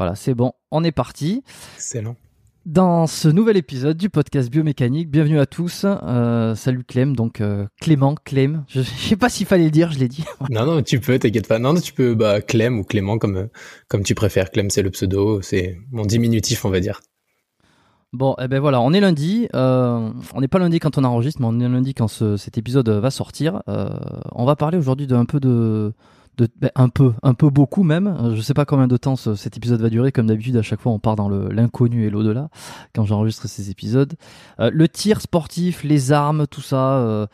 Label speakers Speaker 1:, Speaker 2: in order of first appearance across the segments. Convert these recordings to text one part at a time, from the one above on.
Speaker 1: Voilà, c'est bon, on est parti.
Speaker 2: Excellent.
Speaker 1: Dans ce nouvel épisode du podcast Biomécanique, bienvenue à tous. Euh, salut Clem, donc euh, Clément, Clem. Je, je sais pas s'il fallait le dire, je l'ai dit.
Speaker 2: Non, non, tu peux, t'inquiète pas. Non, non, tu peux, bah, Clem ou Clément, comme, euh, comme tu préfères. Clem, c'est le pseudo, c'est mon diminutif, on va dire.
Speaker 1: Bon, eh ben voilà, on est lundi. Euh, on n'est pas lundi quand on enregistre, mais on est lundi quand ce- cet épisode va sortir. On va parler aujourd'hui d'un peu de, ben, un peu, un peu beaucoup même. Je sais pas combien de temps ce- cet épisode va durer. Comme d'habitude, à chaque fois, on part dans l'inconnu et l'au-delà quand j'enregistre ces épisodes. Euh, le tir sportif, les armes, tout ça. euh,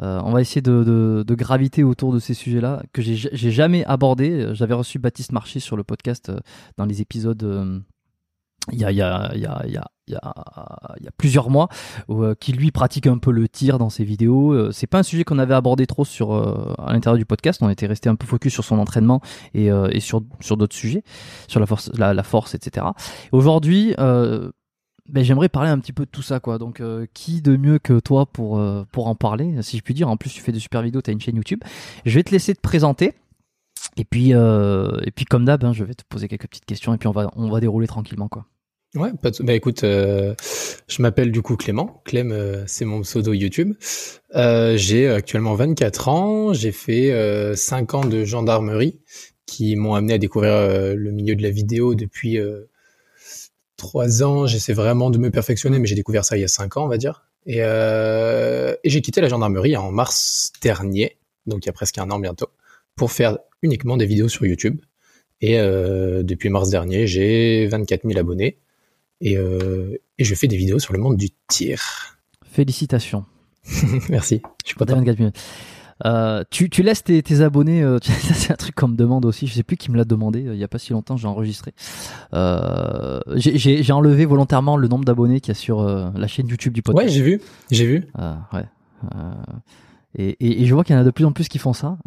Speaker 1: euh, on va essayer de, de, graviter autour de ces sujets-là que j'ai jamais abordé. J'avais reçu Baptiste Marché sur le podcast dans les épisodes. Il y a, plusieurs mois, euh, qui lui pratique un peu le tir dans ses vidéos. Euh, c'est pas un sujet qu'on avait abordé trop sur euh, à l'intérieur du podcast. On était resté un peu focus sur son entraînement et, euh, sur d'autres sujets, sur la force, etc. Aujourd'hui, ben, j'aimerais parler un petit peu de tout ça, quoi. Donc, qui de mieux que toi pour pour en parler, si je puis dire? En plus, tu fais de super vidéos, tu as une chaîne YouTube. Je vais te laisser te présenter. Et puis, et puis comme d'hab, hein, je vais te poser quelques petites questions et puis on va, on va dérouler tranquillement, quoi.
Speaker 2: Ouais, pas de- bah écoute, euh, je m'appelle du coup Clément. Clem, euh, c'est mon pseudo YouTube. Euh, j'ai actuellement 24 ans. J'ai fait euh, 5 ans de gendarmerie qui m'ont amené à découvrir euh, le milieu de la vidéo depuis euh, 3 ans. J'essaie vraiment de me perfectionner, mais j'ai découvert ça il y a 5 ans, on va dire. Et, euh, et j'ai quitté la gendarmerie en mars dernier, donc il y a presque un an bientôt, pour faire uniquement des vidéos sur YouTube. Et euh, depuis mars dernier, j'ai 24 000 abonnés. Et, euh, et je fais des vidéos sur le monde du tir.
Speaker 1: Félicitations.
Speaker 2: Merci. Je suis content.
Speaker 1: 24 minutes. Euh, tu, tu laisses tes, tes abonnés, euh, c'est un truc qu'on me demande aussi, je sais plus qui me l'a demandé, euh, il y a pas si longtemps j'ai enregistré. J'ai- enlevé volontairement le nombre d'abonnés qu'il y a sur la chaîne YouTube du
Speaker 2: Ouais,
Speaker 1: podcast.
Speaker 2: j'ai vu. J'ai vu.
Speaker 1: Euh, ouais. Et, et, et je vois qu'il y en a de plus en plus qui font ça.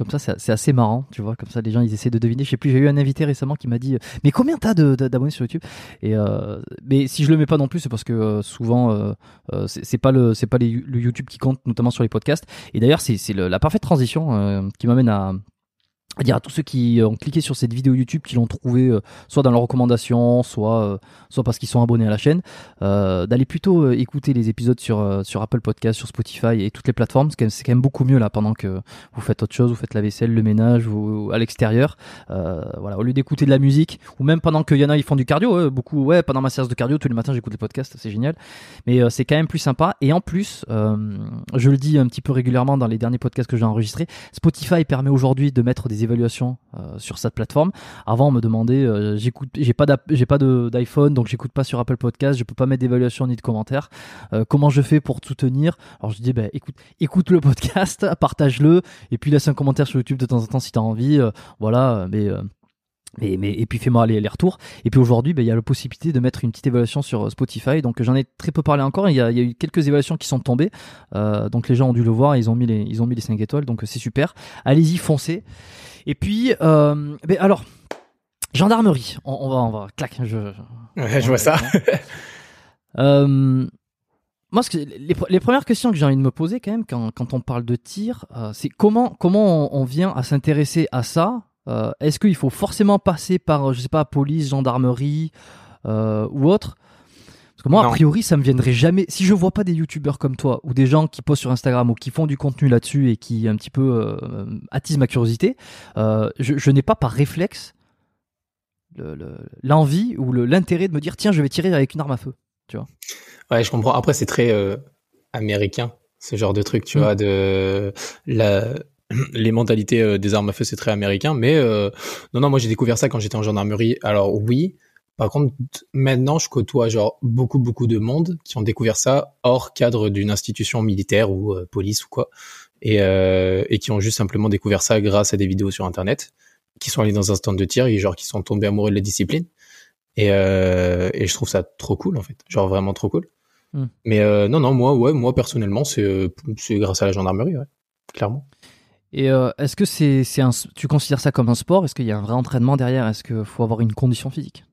Speaker 1: Comme ça, c'est assez marrant, tu vois. Comme ça, les gens, ils essaient de deviner. Je sais plus, j'ai eu un invité récemment qui m'a dit Mais combien t'as d'abonnés sur YouTube? Et euh, Mais si je le mets pas non plus, c'est parce que euh, souvent, euh, euh, c'est pas, le, le YouTube qui compte, notamment sur les podcasts. Et d'ailleurs, c'est la parfaite transition qui m'amène à, à dire à tous ceux qui ont cliqué sur cette vidéo YouTube, qui l'ont trouvé euh, soit dans leurs recommandations, soit, euh, soit parce qu'ils sont abonnés à la chaîne, euh, d'aller plutôt écouter les épisodes sur, sur Apple Podcast, sur Spotify et toutes les plateformes. C'est quand, même- beaucoup mieux là pendant que vous faites autre chose, vous faites la vaisselle, le ménage ou à l'extérieur. Voilà, au lieu d'écouter de la musique ou même pendant qu'il y en a ils font du cardio, beaucoup ouais pendant ma séance de cardio tous les matins j'écoute les podcasts, c'est génial. Mais c'est quand même plus sympa et en plus, je le dis un petit peu régulièrement dans les derniers podcasts que j'ai enregistrés, Spotify permet aujourd'hui de mettre des évaluations euh, sur cette plateforme. Avant, on me demandait, euh, j'écoute, j'ai pas j'ai pas d'iPhone, donc j'écoute pas sur Apple Podcast, je peux pas mettre d'évaluation ni de commentaires. Euh, comment je fais pour te soutenir? Alors je dis, bah, écoute, écoute le podcast, partage-le, et puis laisse un commentaire sur YouTube de temps en temps si t'as envie. voilà, mais mais, mais, et puis fais-moi les, les retours. Et puis aujourd'hui, ben, il y a la possibilité de mettre une petite évaluation sur euh, Spotify. Donc j'en ai très peu parlé encore. Il y a, il y a eu quelques évaluations qui sont tombées. Euh, donc les gens ont dû le voir. Ils ont mis les, ils ont mis les 5 étoiles. Donc c'est super. Allez-y, foncez. Et puis, euh, ben, alors, gendarmerie. On, on va, on va, clac. Je,
Speaker 2: Ouais, je vois ça.
Speaker 1: euh, moi, que, les, les premières questions que j'ai envie de me poser quand même quand, quand on parle de tir, c'est comment comment on, on vient à s'intéresser à ça. Euh, Est-ce qu'il faut forcément passer par, je sais pas, police, gendarmerie euh, ou autre? Parce que moi, a priori, ça me viendrait jamais. Si je vois pas des youtubeurs comme toi ou des gens qui postent sur Instagram ou qui font du contenu là-dessus et qui un petit peu euh, attisent ma curiosité, euh, je, je n'ai pas par réflexe le- le- l'envie ou le- l'intérêt de me dire tiens, je vais tirer avec une arme à feu.
Speaker 2: Ouais, je comprends. Après, c'est très euh, américain, ce genre de truc, tu
Speaker 1: Mm.
Speaker 2: vois, de la les mentalités euh, des armes à feu, c'est très américain. Mais euh, non, non, moi j'ai découvert ça quand j'étais en gendarmerie. Alors oui, par contre, maintenant je côtoie genre beaucoup, beaucoup de monde qui ont découvert ça hors cadre d'une institution militaire ou euh, police ou quoi, et euh, et qui ont juste simplement découvert ça grâce à des vidéos sur Internet, qui sont allés dans un stand de tir et genre qui sont tombés amoureux de la discipline. Et, euh, et je trouve ça trop cool en fait, genre vraiment trop cool.
Speaker 1: Hmm.
Speaker 2: Mais euh, non, non, moi, ouais, moi personnellement, c'est c'est grâce à la gendarmerie, ouais, clairement.
Speaker 1: Et euh, est-ce que c'est c'est un tu considères ça comme un sport? Est-ce qu'il y a un vrai entraînement derrière? Est-ce qu'il faut avoir une condition physique?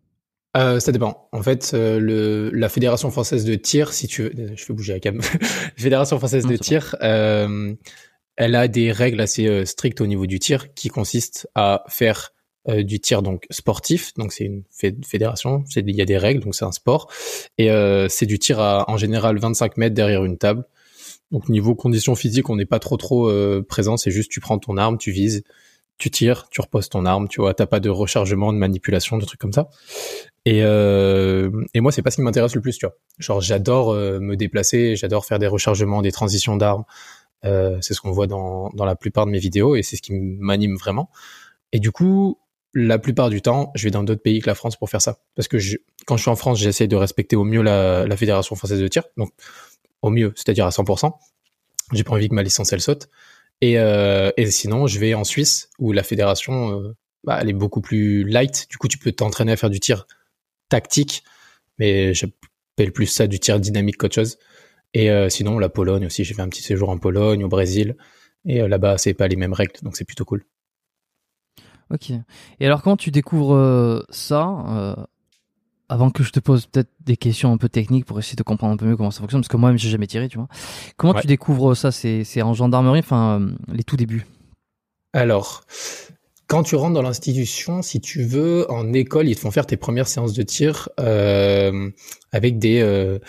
Speaker 2: Euh, ça dépend. En fait, euh, le, la Fédération française de tir, si tu veux, je fais bouger la cam. Fédération française
Speaker 1: Non,
Speaker 2: de tir, elle a des règles assez strictes au niveau du tir, qui consistent à faire du tir donc sportif. Donc c'est une fé- fédération, c'est il y a des règles, donc c'est un sport, et c'est du tir à en général 25 mètres derrière une table. Donc niveau conditions physiques, on n'est pas trop trop euh, présent. C'est juste tu prends ton arme, tu vises, tu tires, tu reposes ton arme. Tu vois, t'as pas de rechargement, de manipulation, de trucs comme ça. Et, euh, et moi, c'est pas ce qui m'intéresse le plus, tu vois. Genre, j'adore euh, me déplacer, j'adore faire des rechargements, des transitions d'armes. Euh, c'est ce qu'on voit dans, dans la plupart de mes vidéos et c'est ce qui m'anime vraiment. Et du coup, la plupart du temps, je vais dans d'autres pays que la France pour faire ça. Parce que je, quand je suis en France, j'essaie de respecter au mieux la, la Fédération française de tir. Donc, au mieux, c'est-à-dire à 100%. J'ai pas envie que ma licence, elle saute. Et, euh, et sinon, je vais en Suisse, où la fédération, euh, bah, elle est beaucoup plus light. Du coup, tu peux t'entraîner à faire du tir tactique, mais j'appelle plus ça du tir dynamique qu'autre chose. Et euh, sinon, la Pologne aussi, j'ai fait un petit séjour en Pologne, au Brésil, et là-bas, c'est pas les mêmes règles, donc c'est plutôt cool.
Speaker 1: Ok. Et alors, quand tu découvres ça, avant que je te pose peut-être des questions un peu techniques pour essayer de comprendre un peu mieux comment ça fonctionne, parce que moi-même, j'ai jamais tiré, tu vois. Comment
Speaker 2: Ouais.
Speaker 1: tu découvres ça? C'est en gendarmerie, enfin, euh, les tout débuts?
Speaker 2: Alors, quand tu rentres dans l'institution, si tu veux, en école, ils te font faire tes premières séances de tir euh, avec des euh,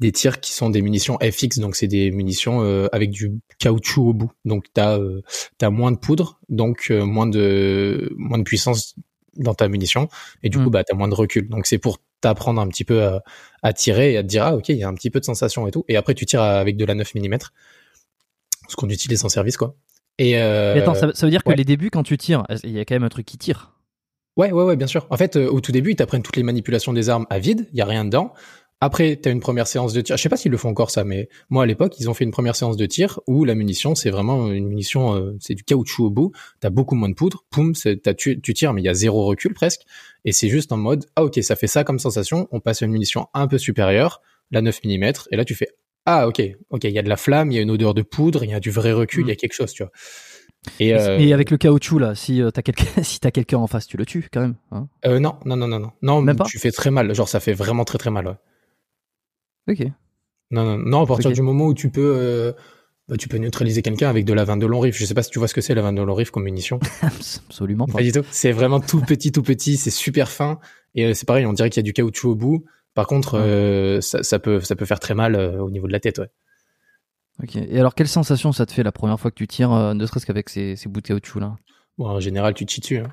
Speaker 2: des tirs qui sont des munitions FX, donc c'est des munitions euh, avec du caoutchouc au bout. Donc t'as euh, t'as moins de poudre, donc euh, moins de moins de puissance dans ta munition, et du
Speaker 1: Mm.
Speaker 2: coup bah t'as moins de recul. Donc c'est pour t'apprendre un petit peu à, à tirer et à te dire ah ok il y a un petit peu de sensation et tout. Et après tu tires avec de la 9 mm, ce qu'on utilise en service quoi. Et, euh,
Speaker 1: Et attends, ça, ça veut dire que les débuts, quand tu tires, il y a quand même un truc qui tire?
Speaker 2: Ouais, ouais, ouais, bien sûr. En fait, euh, au tout début, ils t'apprennent toutes les manipulations des armes à vide, il y a rien dedans. Après, t'as une première séance de tir. Je sais pas s'ils le font encore ça, mais moi à l'époque, ils ont fait une première séance de tir où la munition, c'est vraiment une munition, euh, c'est du caoutchouc au bout. T'as beaucoup moins de poudre. Poum, t'as tu, tu tires, mais il y a zéro recul presque. Et c'est juste en mode, ah ok, ça fait ça comme sensation. On passe à une munition un peu supérieure, la 9 mm, et là tu fais, ah ok, ok, il y a de la flamme, il y a une odeur de poudre, il y a du vrai recul, il
Speaker 1: Mm.
Speaker 2: y a quelque chose, tu vois. Et, euh,
Speaker 1: et avec le caoutchouc, là, si euh, t'as quelqu'un si t'as quelqu'un en face, tu le tues quand même. hein?
Speaker 2: euh, non, non, non, non, non, non,
Speaker 1: Même pas?
Speaker 2: tu fais très mal. Genre ça fait vraiment très très mal. Ouais.
Speaker 1: Ok.
Speaker 2: Non, non, non, à partir du moment où tu peux, euh, bah, tu peux neutraliser quelqu'un avec de la 22 long riff. Je sais pas si tu vois ce que c'est la 22 long riff comme munition.
Speaker 1: Absolument pas.
Speaker 2: Pas du tout. C'est vraiment tout petit, tout petit. C'est super fin. Et euh, c'est pareil, on dirait qu'il y a du caoutchouc au bout. Par contre,
Speaker 1: Ouais.
Speaker 2: euh, ça, ça peut, ça peut faire très mal au niveau de la tête. Ouais.
Speaker 1: Ok. Et alors, quelle sensation ça te fait la première fois que tu tires, ne serait-ce qu'avec ces, ces bouts de caoutchouc là
Speaker 2: Bon, en général, tu te chies dessus. Hein.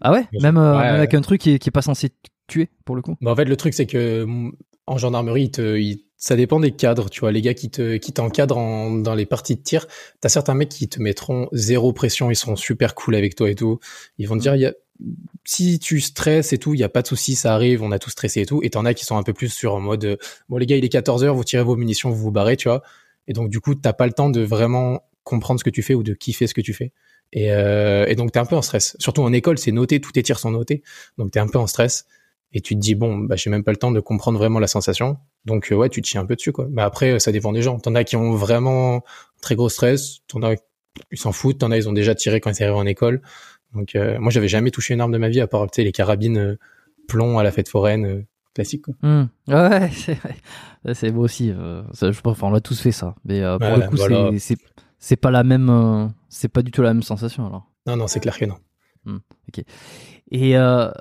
Speaker 1: Ah ouais? Même,
Speaker 2: Ouais,
Speaker 1: même
Speaker 2: ouais.
Speaker 1: avec un truc qui est, qui est pas censé tuer pour le coup?
Speaker 2: Bah, en fait, le truc, c'est que mm, en gendarmerie, ils te, ils- ça dépend des cadres. Tu vois, les gars qui te, qui t'encadrent en- dans les parties de tir, t'as certains mecs qui te mettront zéro pression, ils seront super cool avec toi et tout. Ils vont te dire, il y a, si tu stresses et tout, il y a pas de souci, ça arrive, on a tout stressé et tout. Et t'en as qui sont un peu plus sur en mode, euh, bon les gars, il est 14 heures, vous tirez vos munitions, vous vous barrez, tu vois. Et donc du coup, t'as pas le temps de vraiment comprendre ce que tu fais ou de kiffer ce que tu fais. Et, euh, et donc t'es un peu en stress. Surtout en école, c'est noté, tous tes tirs sont notés. Donc t'es un peu en stress et tu te dis bon bah j'ai même pas le temps de comprendre vraiment la sensation donc euh, ouais tu te chies un peu dessus quoi mais après ça dépend des gens t'en as qui ont vraiment très gros stress t'en as ils s'en foutent t'en as ils ont déjà tiré quand ils arrivent en école donc euh, moi j'avais jamais touché une arme de ma vie à part tu sais les carabines euh, plomb à la fête foraine classique quoi
Speaker 1: Hmm. Ouais, c'est beau aussi. ça, je pense, enfin, on l'a tous fait ça. Mais euh, pour
Speaker 2: Ouais,
Speaker 1: le coup,
Speaker 2: voilà.
Speaker 1: c'est- pas la même. c'est pas du tout la même sensation alors.
Speaker 2: non non c'est clair que non
Speaker 1: Et euh, Et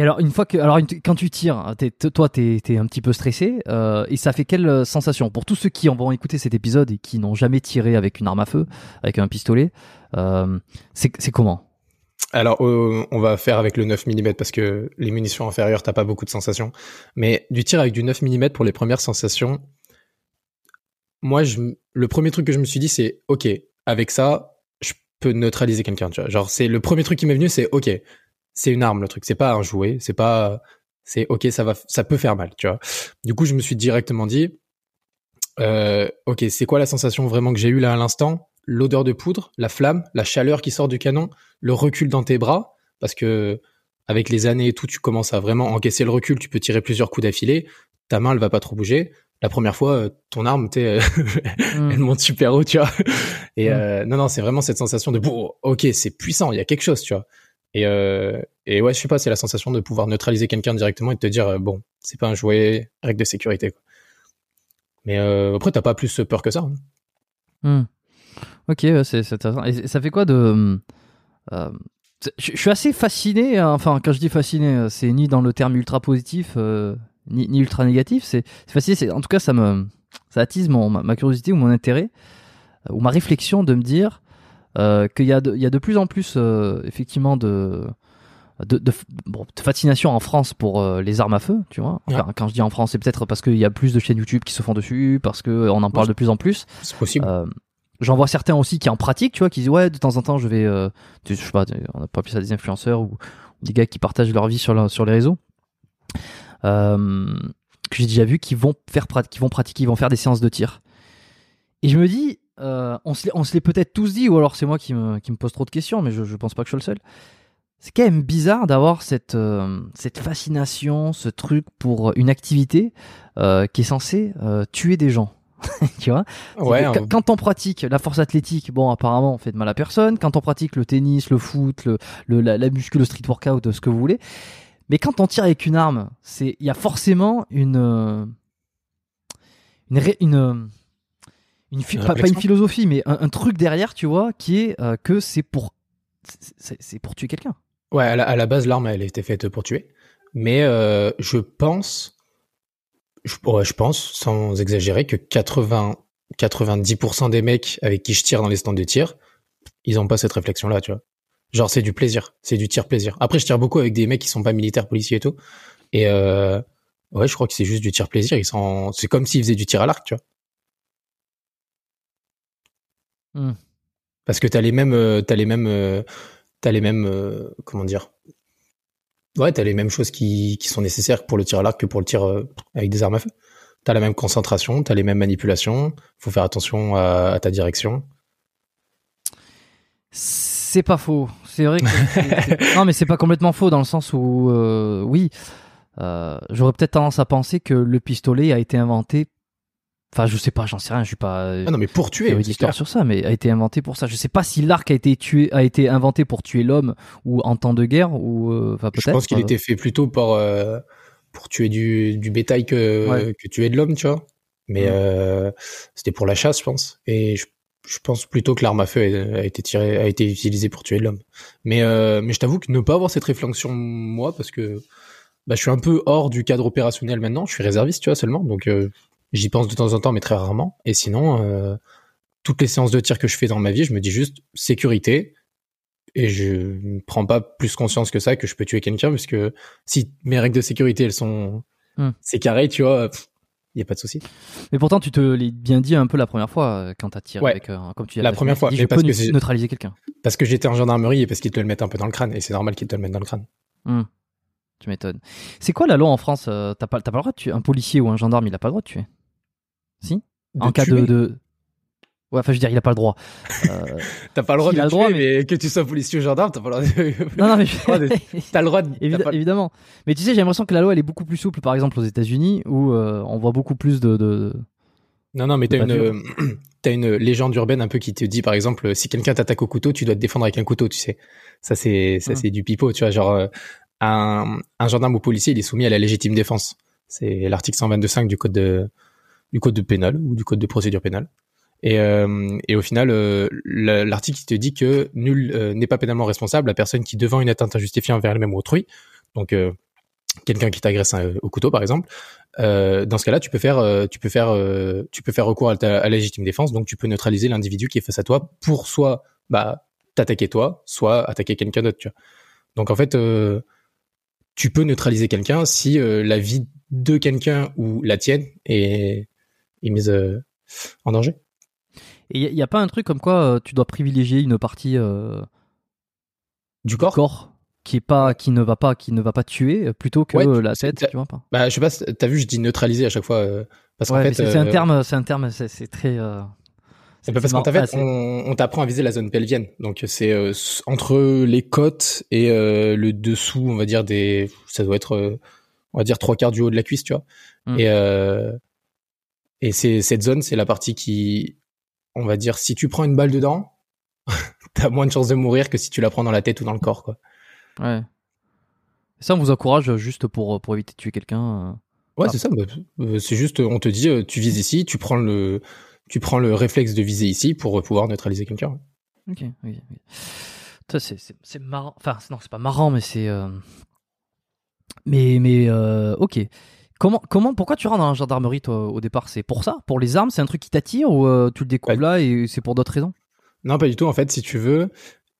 Speaker 1: alors, une fois que, alors, quand tu tires, t- toi, t'es es un petit peu stressé, euh, et ça fait quelle euh, sensation? Pour tous ceux qui en vont écouter cet épisode et qui n'ont jamais tiré avec une arme à feu, avec un pistolet, euh, c'est comment?
Speaker 2: Alors, on va faire avec le 9 mm parce que les munitions inférieures, t'as pas beaucoup de sensations. Mais du tir avec du 9 mm pour les premières sensations, moi, le premier truc que je me suis dit, c'est OK, avec ça, je peux neutraliser quelqu'un. Genre, c'est le premier truc qui m'est venu, c'est OK, c'est une arme le truc, c'est pas un jouet, c'est pas, c'est OK, ça va, ça peut faire mal. Tu vois. Du coup, je me suis directement dit, euh, OK, c'est quoi la sensation vraiment que j'ai eue là à l'instant? L'odeur de poudre, la flamme, la chaleur qui sort du canon, le recul dans tes bras, parce que avec les années et tout, tu commences à vraiment encaisser le recul, tu peux tirer plusieurs coups d'affilée, ta main, elle va pas trop bouger. La première fois, euh, ton arme, t'es,
Speaker 1: Hmm.
Speaker 2: elle monte super haut, tu vois. Et
Speaker 1: Mm.
Speaker 2: euh, non, non, c'est vraiment cette sensation de, bon, ok, c'est puissant, il y a quelque chose, tu vois. Et, euh, et ouais, je sais pas, c'est la sensation de pouvoir neutraliser quelqu'un directement et de te dire, euh, bon, c'est pas un jouet, règle de sécurité. Mais euh, après, t'as pas plus peur que ça. hein.
Speaker 1: Hmm. Ok, c'est intéressant. Et ça fait quoi de. c'est- je suis assez fasciné, hein, enfin, quand je dis fasciné, c'est ni dans le terme ultra positif, ni, ultra négatif. C'est fasciné, en tout cas, ça me. Ça attise mon, ma, curiosité ou mon intérêt, ou ma réflexion de me dire qu'il y, a de- il y a de plus en plus, euh, effectivement, de. De, de, bon, de fascination en France pour euh, les armes à feu, tu vois. Enfin, Quand je dis en France, c'est peut-être parce qu'il y a plus de chaînes YouTube qui se font dessus, parce qu'on en parle de plus en plus.
Speaker 2: C'est possible.
Speaker 1: Euh, J'en vois certains aussi qui en pratiquent, tu vois, qui disent ouais, de temps en temps, je vais, euh, je sais pas, on n'a pas appelé ça des influenceurs ou, ou des gars qui partagent leur vie sur, la- sur les réseaux, euh, que j'ai déjà vu, qui vont faire, qui vont pratiquer, ils vont faire des séances de tir. Et je me dis, euh, on se l'est- peut-être tous dit, ou alors c'est moi qui me, qui me pose trop de questions, mais je, je pense pas que je suis le seul. C'est quand même bizarre d'avoir cette, euh, cette fascination, ce truc pour une activité euh, qui est censée tuer des gens. tu vois?
Speaker 2: Ouais,
Speaker 1: que
Speaker 2: en-
Speaker 1: quand- on pratique la force athlétique, bon, apparemment, on fait de mal à personne. Quand on pratique le tennis, le foot, le, le- la, la muscu, le street workout, ce que vous voulez. Mais quand on tire avec une arme, il y a forcément une, une, une Une pas, pas une philosophie, mais un, un truc derrière, tu vois, qui est euh, que c'est pour, c'est- pour tuer quelqu'un.
Speaker 2: Ouais, à la, à la base, l'arme, elle était faite pour tuer. Mais euh, je pense, je, ouais, je pense, sans exagérer, que 80, 90% des mecs avec qui je tire dans les stands de tir, ils ont pas cette réflexion-là, tu vois. Genre, c'est du plaisir, c'est du tir plaisir. Après, je tire beaucoup avec des mecs qui sont pas militaires, policiers et tout. Et euh, ouais, je crois que c'est juste du tir plaisir. Ils sont, c'est comme s'ils faisaient du tir à l'arc, tu vois.
Speaker 1: Hmm.
Speaker 2: Parce que t'as les mêmes, euh, t'as les mêmes, euh, t'as les mêmes, euh, comment dire? Ouais, t'as les mêmes choses qui, qui sont nécessaires pour le tir à l'arc que pour le tir avec des armes à feu. T'as la même concentration, t'as les mêmes manipulations. Faut faire attention à, à ta direction.
Speaker 1: C'est pas faux. C'est vrai que. non, mais c'est pas complètement faux dans le sens où, euh, oui, euh, j'aurais peut-être tendance à penser que le pistolet a été inventé. Enfin, je sais pas, j'en sais rien, je suis pas euh,
Speaker 2: Ah non, mais pour tuer, c'est
Speaker 1: théorique
Speaker 2: clair.
Speaker 1: sur ça, mais a été inventé pour ça. Je sais pas si l'arc a été tué, a été inventé pour tuer l'homme ou en temps de guerre ou, euh, enfin peut-être.
Speaker 2: Je pense qu'il
Speaker 1: euh,
Speaker 2: était fait plutôt pour euh, pour tuer du, du bétail que
Speaker 1: Ouais.
Speaker 2: que tuer de l'homme, tu vois. Mais
Speaker 1: Ouais.
Speaker 2: euh, c'était pour la chasse, je pense. Et je, je pense plutôt que l'arme à feu a, a été tirée, a été utilisée pour tuer de l'homme. Mais euh, mais je t'avoue que ne pas avoir cette réflexion moi, parce que bah, je suis un peu hors du cadre opérationnel maintenant. Je suis réserviste, tu vois, seulement. Donc euh, j'y pense de temps en temps, mais très rarement. Et sinon, euh, toutes les séances de tir que je fais dans ma vie, je me dis juste sécurité. Et je ne prends pas plus conscience que ça que je peux tuer quelqu'un, parce que si mes règles de sécurité, elles sont...
Speaker 1: Hmm.
Speaker 2: C'est carré, tu vois, il y a pas de souci.
Speaker 1: Mais pourtant, tu te l'as bien dit un peu la première fois euh, quand t'as tiré
Speaker 2: Ouais.
Speaker 1: avec, euh, comme tu
Speaker 2: La
Speaker 1: as
Speaker 2: première fois,
Speaker 1: dit, je
Speaker 2: parce
Speaker 1: peux
Speaker 2: que
Speaker 1: neutraliser quelqu'un.
Speaker 2: Parce que j'étais en gendarmerie et parce qu'ils te le mettent un peu dans le crâne, et c'est normal qu'ils te le mettent dans le crâne.
Speaker 1: Hmm. Tu m'étonnes. C'est quoi la loi en France euh, T'as pas, pas le droit de tuer un policier ou un gendarme, il a pas le droit de tuer? Si
Speaker 2: De
Speaker 1: En cas de. Ouais, enfin, je veux dire, il a pas le droit. Euh,
Speaker 2: T'as pas le droit
Speaker 1: Il
Speaker 2: de tuer,
Speaker 1: droit,
Speaker 2: mais... que tu sois policier ou gendarme, t'as pas le droit de...
Speaker 1: non, non, mais.
Speaker 2: T'as le droit de...
Speaker 1: Évid-
Speaker 2: pas-
Speaker 1: Évidemment. Mais tu sais, j'ai l'impression que la loi, elle est beaucoup plus souple, par exemple, aux États-Unis, où euh, on voit beaucoup plus de. de...
Speaker 2: Non, non, mais t'as une, t'as une légende urbaine un peu qui te dit, par exemple, si quelqu'un t'attaque au couteau, tu dois te défendre avec un couteau, tu sais. Ça, c'est, ça, c'est du pipeau, tu vois. Genre, euh, un, un gendarme ou policier, il est soumis à la légitime défense. C'est l'article 122.5 du code de, du code de pénal ou du code de procédure pénale. Et, euh, et au final, euh, la- l'article te dit que nul euh, n'est pas pénalement responsable la personne qui, devant une atteinte injustifiée envers elle-même ou autrui, Donc quelqu'un qui t'agresse au couteau par exemple, dans ce cas-là, tu peux faire, tu peux faire, tu peux faire recours à, ta, légitime défense. Donc tu peux neutraliser l'individu qui est face à toi pour soit bah t'attaquer toi, soit attaquer quelqu'un d'autre. Donc en fait, tu peux neutraliser quelqu'un si la vie de quelqu'un ou la tienne est, est mise en danger.
Speaker 1: Et il n'y a, pas un truc comme quoi tu dois privilégier une partie
Speaker 2: du corps,
Speaker 1: corps qui est pas qui ne va pas qui ne va pas tuer euh, plutôt que la tête tu vois pas.
Speaker 2: Bah je sais pas t'as vu je dis neutraliser à chaque fois euh, parce qu'en fait
Speaker 1: c'est un euh, terme c'est un terme c'est très
Speaker 2: c'est parce qu'en fait on, on t'apprend à viser la zone pelvienne. Donc c'est entre les côtes et le dessous on va dire des ça doit être on va dire trois quarts du haut de la cuisse tu vois. Hmm. et et c'est cette zone c'est la partie qui on va dire si tu prends une balle dedans t'as moins de chances de mourir que si tu la prends dans la tête ou dans le corps quoi
Speaker 1: Ouais. ça, on vous encourage juste pour, pour éviter de tuer quelqu'un. Euh.
Speaker 2: Ouais, c'est ça. Bah, euh, c'est juste, on te dit, euh, tu vises ici, tu prends le, tu prends le réflexe de viser ici pour pouvoir neutraliser quelqu'un.
Speaker 1: Ok, oui, c'est marrant. Enfin, non, c'est pas marrant, mais c'est. Mais, mais, ok. Comment, comment, pourquoi tu rentres dans la gendarmerie, toi, au départ? C'est pour ça? Pour les armes? C'est un truc qui t'attire ou tu le découvres là et c'est pour d'autres raisons?
Speaker 2: Non, pas du tout. En fait, si tu veux,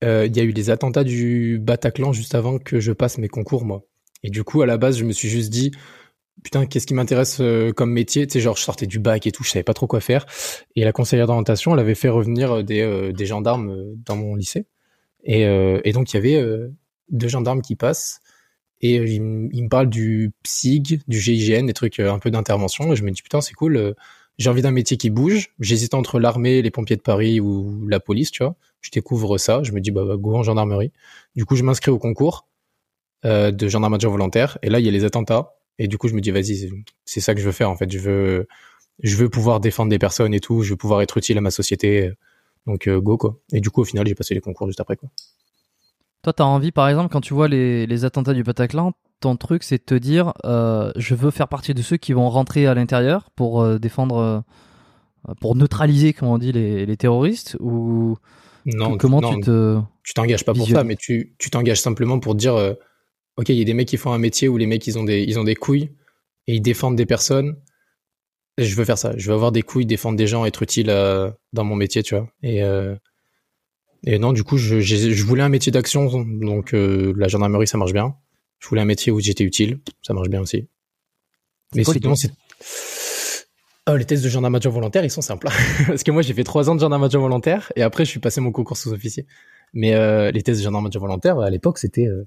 Speaker 2: euh, il y a eu les attentats du Bataclan juste avant que je passe mes concours, moi. Et du coup, à la base, je me suis juste dit, putain, qu'est-ce qui m'intéresse euh, comme métier? Tu sais, genre, je sortais du bac et tout, je savais pas trop quoi faire. Et la conseillère d'orientation, elle avait fait revenir euh, des, des gendarmes dans mon lycée. Et, et donc, il y avait deux gendarmes qui passent. Et ils, me parlent du PSIG, du GIGN, des trucs un peu d'intervention. Et je me dis, putain, c'est cool j'ai envie d'un métier qui bouge. J'hésite entre l'armée, les pompiers de Paris ou la police, tu vois. Je découvre ça. Je me dis, bah, bah go en gendarmerie. Du coup, je m'inscris au concours euh, de gendarme adjoint volontaire. Et là, il y a les attentats. Et du coup, je me dis, vas-y, c'est ça que je veux faire, en fait. Je veux, je veux pouvoir défendre des personnes et tout. Je veux pouvoir être utile à ma société. Donc, euh, go, quoi. Et du coup, au final, j'ai passé les concours juste après, quoi.
Speaker 1: Toi, t'as envie, par exemple, quand tu vois les, les attentats du Bataclan, ton truc, c'est de te dire, euh, je veux faire partie de ceux qui vont rentrer à l'intérieur pour euh, défendre, euh, pour neutraliser, comme on dit, les, les terroristes ou
Speaker 2: non,
Speaker 1: comment tu te
Speaker 2: tu t'engages pas pour ça, mais tu tu t'engages simplement pour dire, ok, il y a des mecs qui font un métier où les mecs ils ont des ils ont des couilles et ils défendent des personnes. Je veux faire ça. Je veux avoir des couilles, défendre des gens, être utile dans mon métier, tu vois. Et et non, du coup, je, je voulais un métier d'action, donc la gendarmerie, ça marche bien je voulais un métier où j'étais utile, ça marche bien aussi. Mais sinon, c'est oh, les tests de gendarme adjoint volontaire, ils sont simples. Parce que moi, j'ai fait trois ans de gendarme adjoint volontaire et après, je suis passé mon concours sous-officier. Mais euh, les tests de gendarme adjoint volontaire, à l'époque, c'était, euh,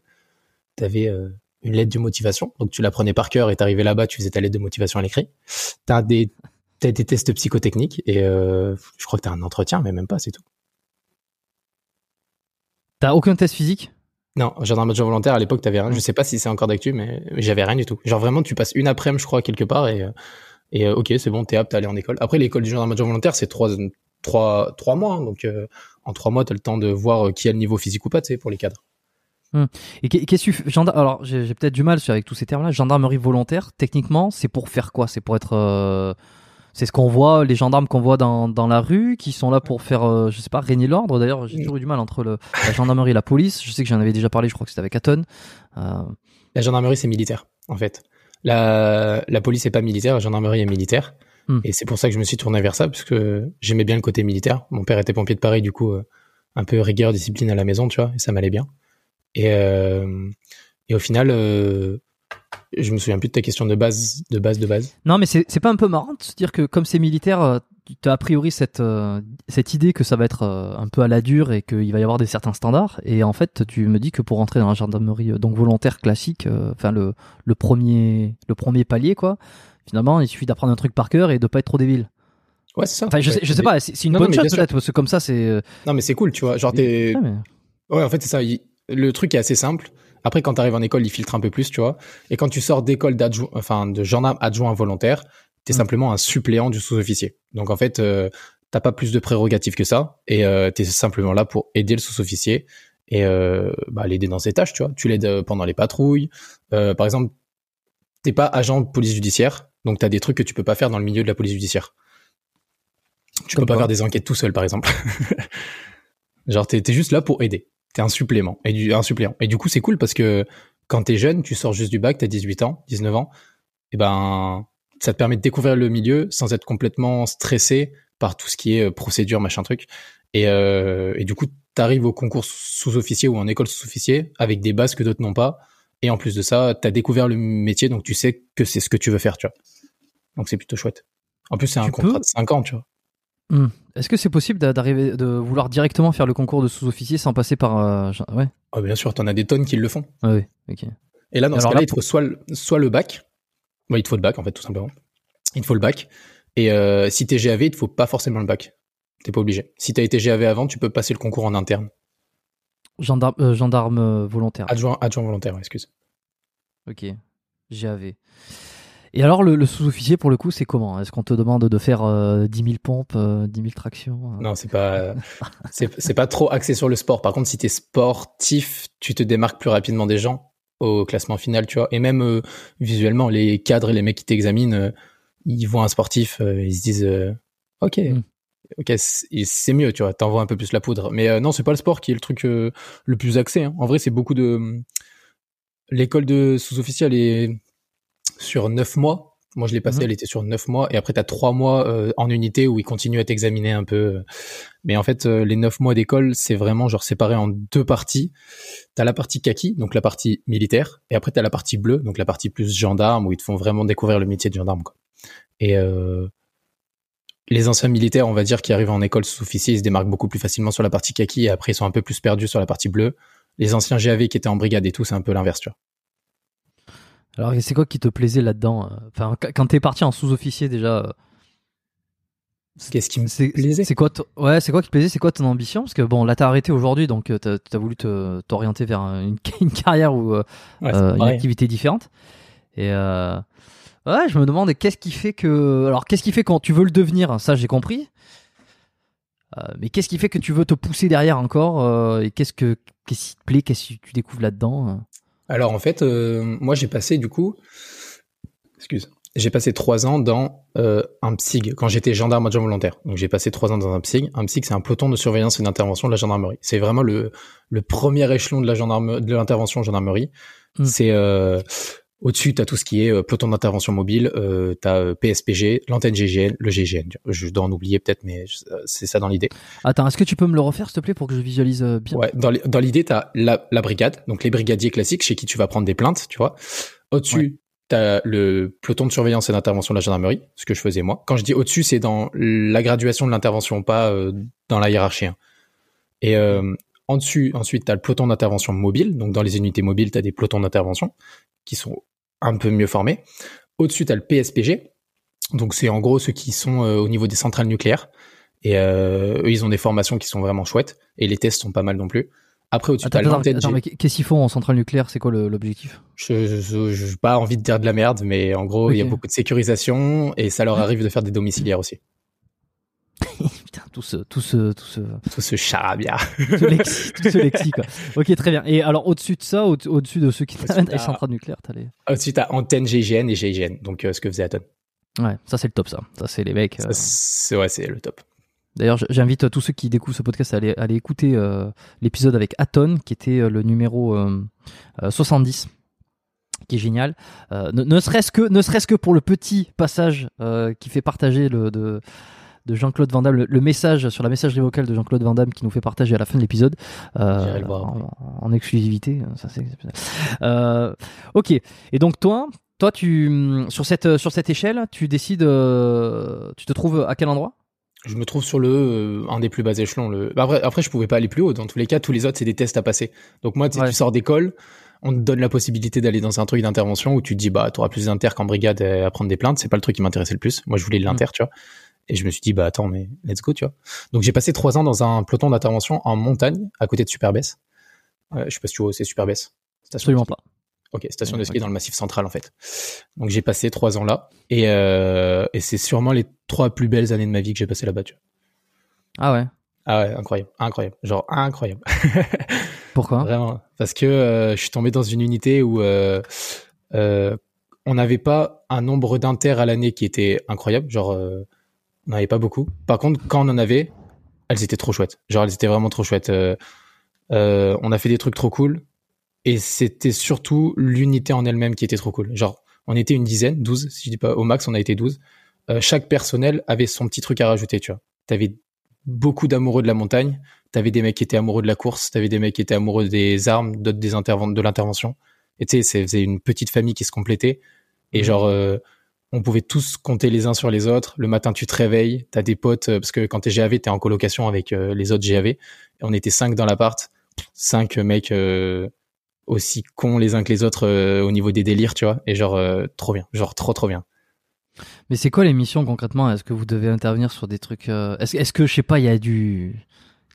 Speaker 2: t'avais euh, une lettre de motivation, donc tu la prenais par cœur et t'arrivais là-bas, tu faisais ta lettre de motivation à l'écrit. T'as des, t'as des tests psychotechniques et euh, je crois que t'as un entretien, mais même pas, c'est tout.
Speaker 1: T'as aucun test physique?
Speaker 2: Non, gendarme adjoint volontaire, à l'époque, t'avais rien. Je sais pas si c'est encore d'actu, mais j'avais rien du tout. Genre vraiment, tu passes une après-midi, je crois, quelque part, et, et euh, ok, c'est bon, t'es apte à aller en école. Après, l'école du gendarme adjoint volontaire, c'est trois, trois, trois mois. Hein, donc, euh, en trois mois, t'as le temps de voir euh, qui a le niveau physique ou pas, tu sais, pour les cadres.
Speaker 1: Hum. Et qu'est-ce que gendarme Alors, j'ai peut-être du mal avec tous ces termes-là. Gendarmerie volontaire, techniquement, c'est pour faire quoi? C'est pour être c'est ce qu'on voit, les gendarmes qu'on voit dans, dans la rue, qui sont là pour faire, euh, je sais pas, régner l'ordre. D'ailleurs, j'ai toujours eu du mal entre le, la gendarmerie et la police. Je sais que j'en avais déjà parlé, je crois que c'était avec Aton.
Speaker 2: Euh... La gendarmerie, c'est militaire, en fait. La, la police est pas militaire, la gendarmerie est militaire. Hmm. Et c'est pour ça que je me suis tourné vers ça, parce que j'aimais bien le côté militaire. Mon père était pompier de Paris, du coup, euh, un peu rigueur, discipline à la maison, tu vois, et ça m'allait bien. Et, euh, et au final, je me souviens plus de ta question de base, de base, de base.
Speaker 1: Non, mais c'est pas un peu marrant de se dire que comme c'est militaire, euh, tu as a priori cette, euh, cette idée que ça va être euh, un peu à la dure et qu'il va y avoir des certains standards. Et en fait, tu me dis que pour rentrer dans la gendarmerie donc volontaire classique, enfin le, le, premier, le premier palier, quoi, finalement, il suffit d'apprendre un truc par cœur et de pas être trop débile.
Speaker 2: Ouais, c'est ça.
Speaker 1: Enfin, je, sais, je sais pas, c'est une bonne chose peut-être, parce que comme ça, c'est.
Speaker 2: Non, mais c'est cool, tu vois. Genre, t'es. Ouais, en fait, c'est ça. Le truc est assez simple après, quand tu arrives en école, ils filtrent un peu plus, tu vois. Et quand tu sors d'école d'adjoint, enfin, de gendarme adjoint volontaire, tu es mm. simplement un suppléant du sous-officier. Donc, en fait, euh, t'as pas plus de prérogatives que ça. Et euh, tu es simplement là pour aider le sous-officier et euh, bah, l'aider dans ses tâches, tu vois. Tu l'aides euh, pendant les patrouilles. Euh, par exemple, t'es pas agent de police judiciaire, donc tu as des trucs que tu peux pas faire dans le milieu de la police judiciaire. Tu peux pas faire des enquêtes tout seul, par exemple. Genre, t'es es juste là pour aider t'es un supplément et du un suppléant et du coup c'est cool parce que quand t'es jeune, tu sors juste du bac, t'as 18 ans, 19 ans, et ben ça te permet de découvrir le milieu sans être complètement stressé par tout ce qui est procédure, machin truc. Et, et du coup, t'arrives au concours sous-officier ou en école sous-officier avec des bases que d'autres n'ont pas. Et en plus de ça, t'as découvert le métier, donc tu sais que c'est ce que tu veux faire, tu vois. Donc c'est plutôt chouette. En plus, c'est un contrat de 5 ans, tu vois.
Speaker 1: Hmm. Est-ce que c'est possible d'arriver, de vouloir directement faire le concours de sous-officier sans passer par. Euh, ouais.
Speaker 2: Oh, bien sûr, t'en as des tonnes qui le font.
Speaker 1: Ah oui, ok.
Speaker 2: Et là, dans ce cas-là, il te faut soit le, soit le bac. il te faut le bac, en fait, tout simplement. Il te faut le bac. Et euh, si t'es GAV, il te faut pas forcément le bac. T'es pas obligé. Si t'as été GAV avant, tu peux passer le concours en interne.
Speaker 1: Gendarme, euh, gendarme volontaire.
Speaker 2: Adjoint, adjoint volontaire, excuse.
Speaker 1: Ok. GAV. Et alors, le, sous-officier, pour le coup, c'est comment? Est-ce qu'on te demande de faire 10 euh, 000 pompes, 10 euh, 000 tractions euh?
Speaker 2: Non, c'est pas, c'est pas trop axé sur le sport. Par contre, si t'es sportif, tu te démarques plus rapidement des gens au classement final, tu vois. Et même visuellement, les cadres et les mecs qui t'examinent, ils voient un sportif, ils se disent, ok, hmm. ok, c'est mieux, tu vois. T'envoies un peu plus la poudre. Mais non, c'est pas le sport qui est le truc le plus axé. Hein. En vrai, c'est beaucoup de l'école de sous-officier, elle est sur neuf mois. Moi, je l'ai passé, mhm. elle était sur neuf mois. Et après, tu as trois mois euh, en unité où ils continuent à t'examiner un peu. Mais en fait, euh, les neuf mois d'école, c'est vraiment genre séparé en deux parties. Tu as la partie kaki, donc la partie militaire. Et après, tu as la partie bleue, donc la partie plus gendarme, où ils te font vraiment découvrir le métier de gendarme. Quoi. Et euh, les anciens militaires, on va dire, qui arrivent en école sous-officier, ils se démarquent beaucoup plus facilement sur la partie kaki. Et après, ils sont un peu plus perdus sur la partie bleue. Les anciens GAV qui étaient en brigade et tout, c'est un peu l'inverse, tu vois.
Speaker 1: Alors, c'est quoi qui te plaisait là-dedans euh, Enfin, quand t'es parti en sous-officier déjà. Euh,
Speaker 2: Qu'est-ce qui me plaisait?
Speaker 1: C'est quoi, ouais, c'est quoi qui te plaisait C'est quoi ton ambition? Parce que bon, là, t'as arrêté aujourd'hui, donc euh, t'as as voulu t'orienter vers une, carrière ou une activité différente. Et ouais, je me demande qu'est-ce qui fait que, alors, qu'est-ce qui fait quand tu veux le devenir? Ça, j'ai compris. mais qu'est-ce qui fait que tu veux te pousser derrière encore Et qu'est-ce que, qu'est-ce qui te plaît Qu'est-ce que tu découvres là-dedans
Speaker 2: alors en fait, euh, moi j'ai passé du coup, excuse, j'ai passé trois ans dans euh, un PSIG quand j'étais gendarme adjoint volontaire. Donc j'ai passé trois ans dans un PSIG. Un PSIG c'est un peloton de surveillance et d'intervention de la gendarmerie. C'est vraiment le, le premier échelon de la gendarmerie, de l'intervention gendarmerie. Hmm. C'est euh, au-dessus, tu as tout ce qui est peloton d'intervention mobile, euh, tu as PSPG, l'antenne GGN, le GGN. Je dois en oublier peut-être, mais c'est ça dans l'idée.
Speaker 1: Attends, est-ce que tu peux me le refaire, s'il te plaît, pour que je visualise bien?
Speaker 2: Ouais, dans, l'idée, tu as la, la, brigade, donc les brigadiers classiques chez qui tu vas prendre des plaintes, tu vois. Au-dessus, tu as le peloton de surveillance et d'intervention de la gendarmerie, ce que je faisais moi. Quand je dis au-dessus, c'est dans la graduation de l'intervention, pas euh, dans la hiérarchie. Hein. Et euh, en dessus, ensuite, tu as le peloton d'intervention mobile. Donc, dans les unités mobiles, tu as des pelotons d'intervention qui sont un peu mieux formés. Au-dessus, tu as le PSPG. Donc, c'est en gros ceux qui sont euh, au niveau des centrales nucléaires. Et euh, eux, ils ont des formations qui sont vraiment chouettes. Et les tests sont pas mal non plus. Après, au-dessus, tu as l'antenne.
Speaker 1: Qu'est-ce qu'ils font en centrale nucléaire? C'est quoi l'objectif?
Speaker 2: Je n'ai pas envie de dire de la merde, mais en gros, il y a beaucoup de sécurisation et ça leur arrive de faire des domiciliaires aussi.
Speaker 1: Putain, tout ce, tout ce, tout ce,
Speaker 2: tout ce charabia.
Speaker 1: tout ce lexi, quoi. Ok, très bien. Et alors, au-dessus de ça, au-dessus de ceux qui t'amènent les centrales nucléaires, t'as les.
Speaker 2: Au-dessus, t'as antenne GIGN et GIGN. Donc, euh, ce que faisait Aton.
Speaker 1: Ouais, ça, c'est le top, ça. Ça, c'est les mecs.
Speaker 2: Euh, c'est, ouais, c'est le top.
Speaker 1: D'ailleurs, j'invite tous ceux qui découvrent ce podcast à aller, aller écouter euh, l'épisode avec Aton, qui était le numéro 70 qui est génial. ne, ne serait-ce que, ne serait-ce que pour le petit passage qui fait partager le, de, de Jean-Claude Van Damme, le, message sur la messagerie vocale de Jean-Claude Van Damme qui nous fait partager à la fin de l'épisode euh, en, exclusivité. Ça c'est euh, ok. Et donc toi, toi tu sur cette sur cette échelle, tu décides, euh, tu te trouves à quel endroit?
Speaker 2: Je me trouve sur le un des plus bas échelons. Le... Bah, après, après, je pouvais pas aller plus haut. Dans tous les cas, tous les autres, c'est des tests à passer. Donc moi, tu sors d'école, on te donne la possibilité d'aller dans un truc d'intervention où tu te dis, bah, auras plus d'inter qu'en brigade à prendre des plaintes. C'est pas le truc qui m'intéressait le plus. Moi, je voulais de l'inter, mm. tu vois. Et je me suis dit, bah attends, mais let's go, tu vois. Donc j'ai passé trois ans dans un peloton d'intervention en montagne, à côté de Superbès. Euh, je sais pas si tu vois, c'est Superbès.
Speaker 1: Absolument pas.
Speaker 2: Ok, station de ski dans le massif central en fait. Donc j'ai passé trois ans là, et, euh, et c'est sûrement les trois plus belles années de ma vie que j'ai passé là-bas.
Speaker 1: Ah ouais.
Speaker 2: Ah ouais, incroyable, incroyable, genre incroyable.
Speaker 1: Pourquoi?
Speaker 2: Vraiment, parce que euh, je suis tombé dans une unité où euh, euh, on n'avait pas un nombre d'inter à l'année qui était incroyable, genre on n'avait pas beaucoup. Par contre, quand on en avait, elles étaient trop chouettes. Genre, elles étaient vraiment trop chouettes. Euh, euh, on a fait des trucs trop cool. et c'était surtout l'unité en elle-même qui était trop cool. Genre, on était une dizaine, 12, si je dis pas au max, on a été 12. Euh, chaque personnel avait son petit truc à rajouter, tu vois. T'avais beaucoup d'amoureux de la montagne, t'avais des mecs qui étaient amoureux de la course, t'avais des mecs qui étaient amoureux des armes, d'autres des de l'intervention. Et tu sais, c'est une petite famille qui se complétait. Et mmh. genre, euh, on pouvait tous compter les uns sur les autres. Le matin, tu te réveilles, t'as des potes, euh, parce que quand t'es GAV, t'es en colocation avec les autres GAV. On était cinq dans l'appart, cinq mecs aussi cons les uns que les autres euh, au niveau des délires, tu vois. Et genre, euh, trop bien. Genre, trop, trop bien.
Speaker 1: Mais c'est quoi les missions concrètement? Est-ce que vous devez intervenir sur des trucs euh, Est-ce est que, je sais pas, il y a du.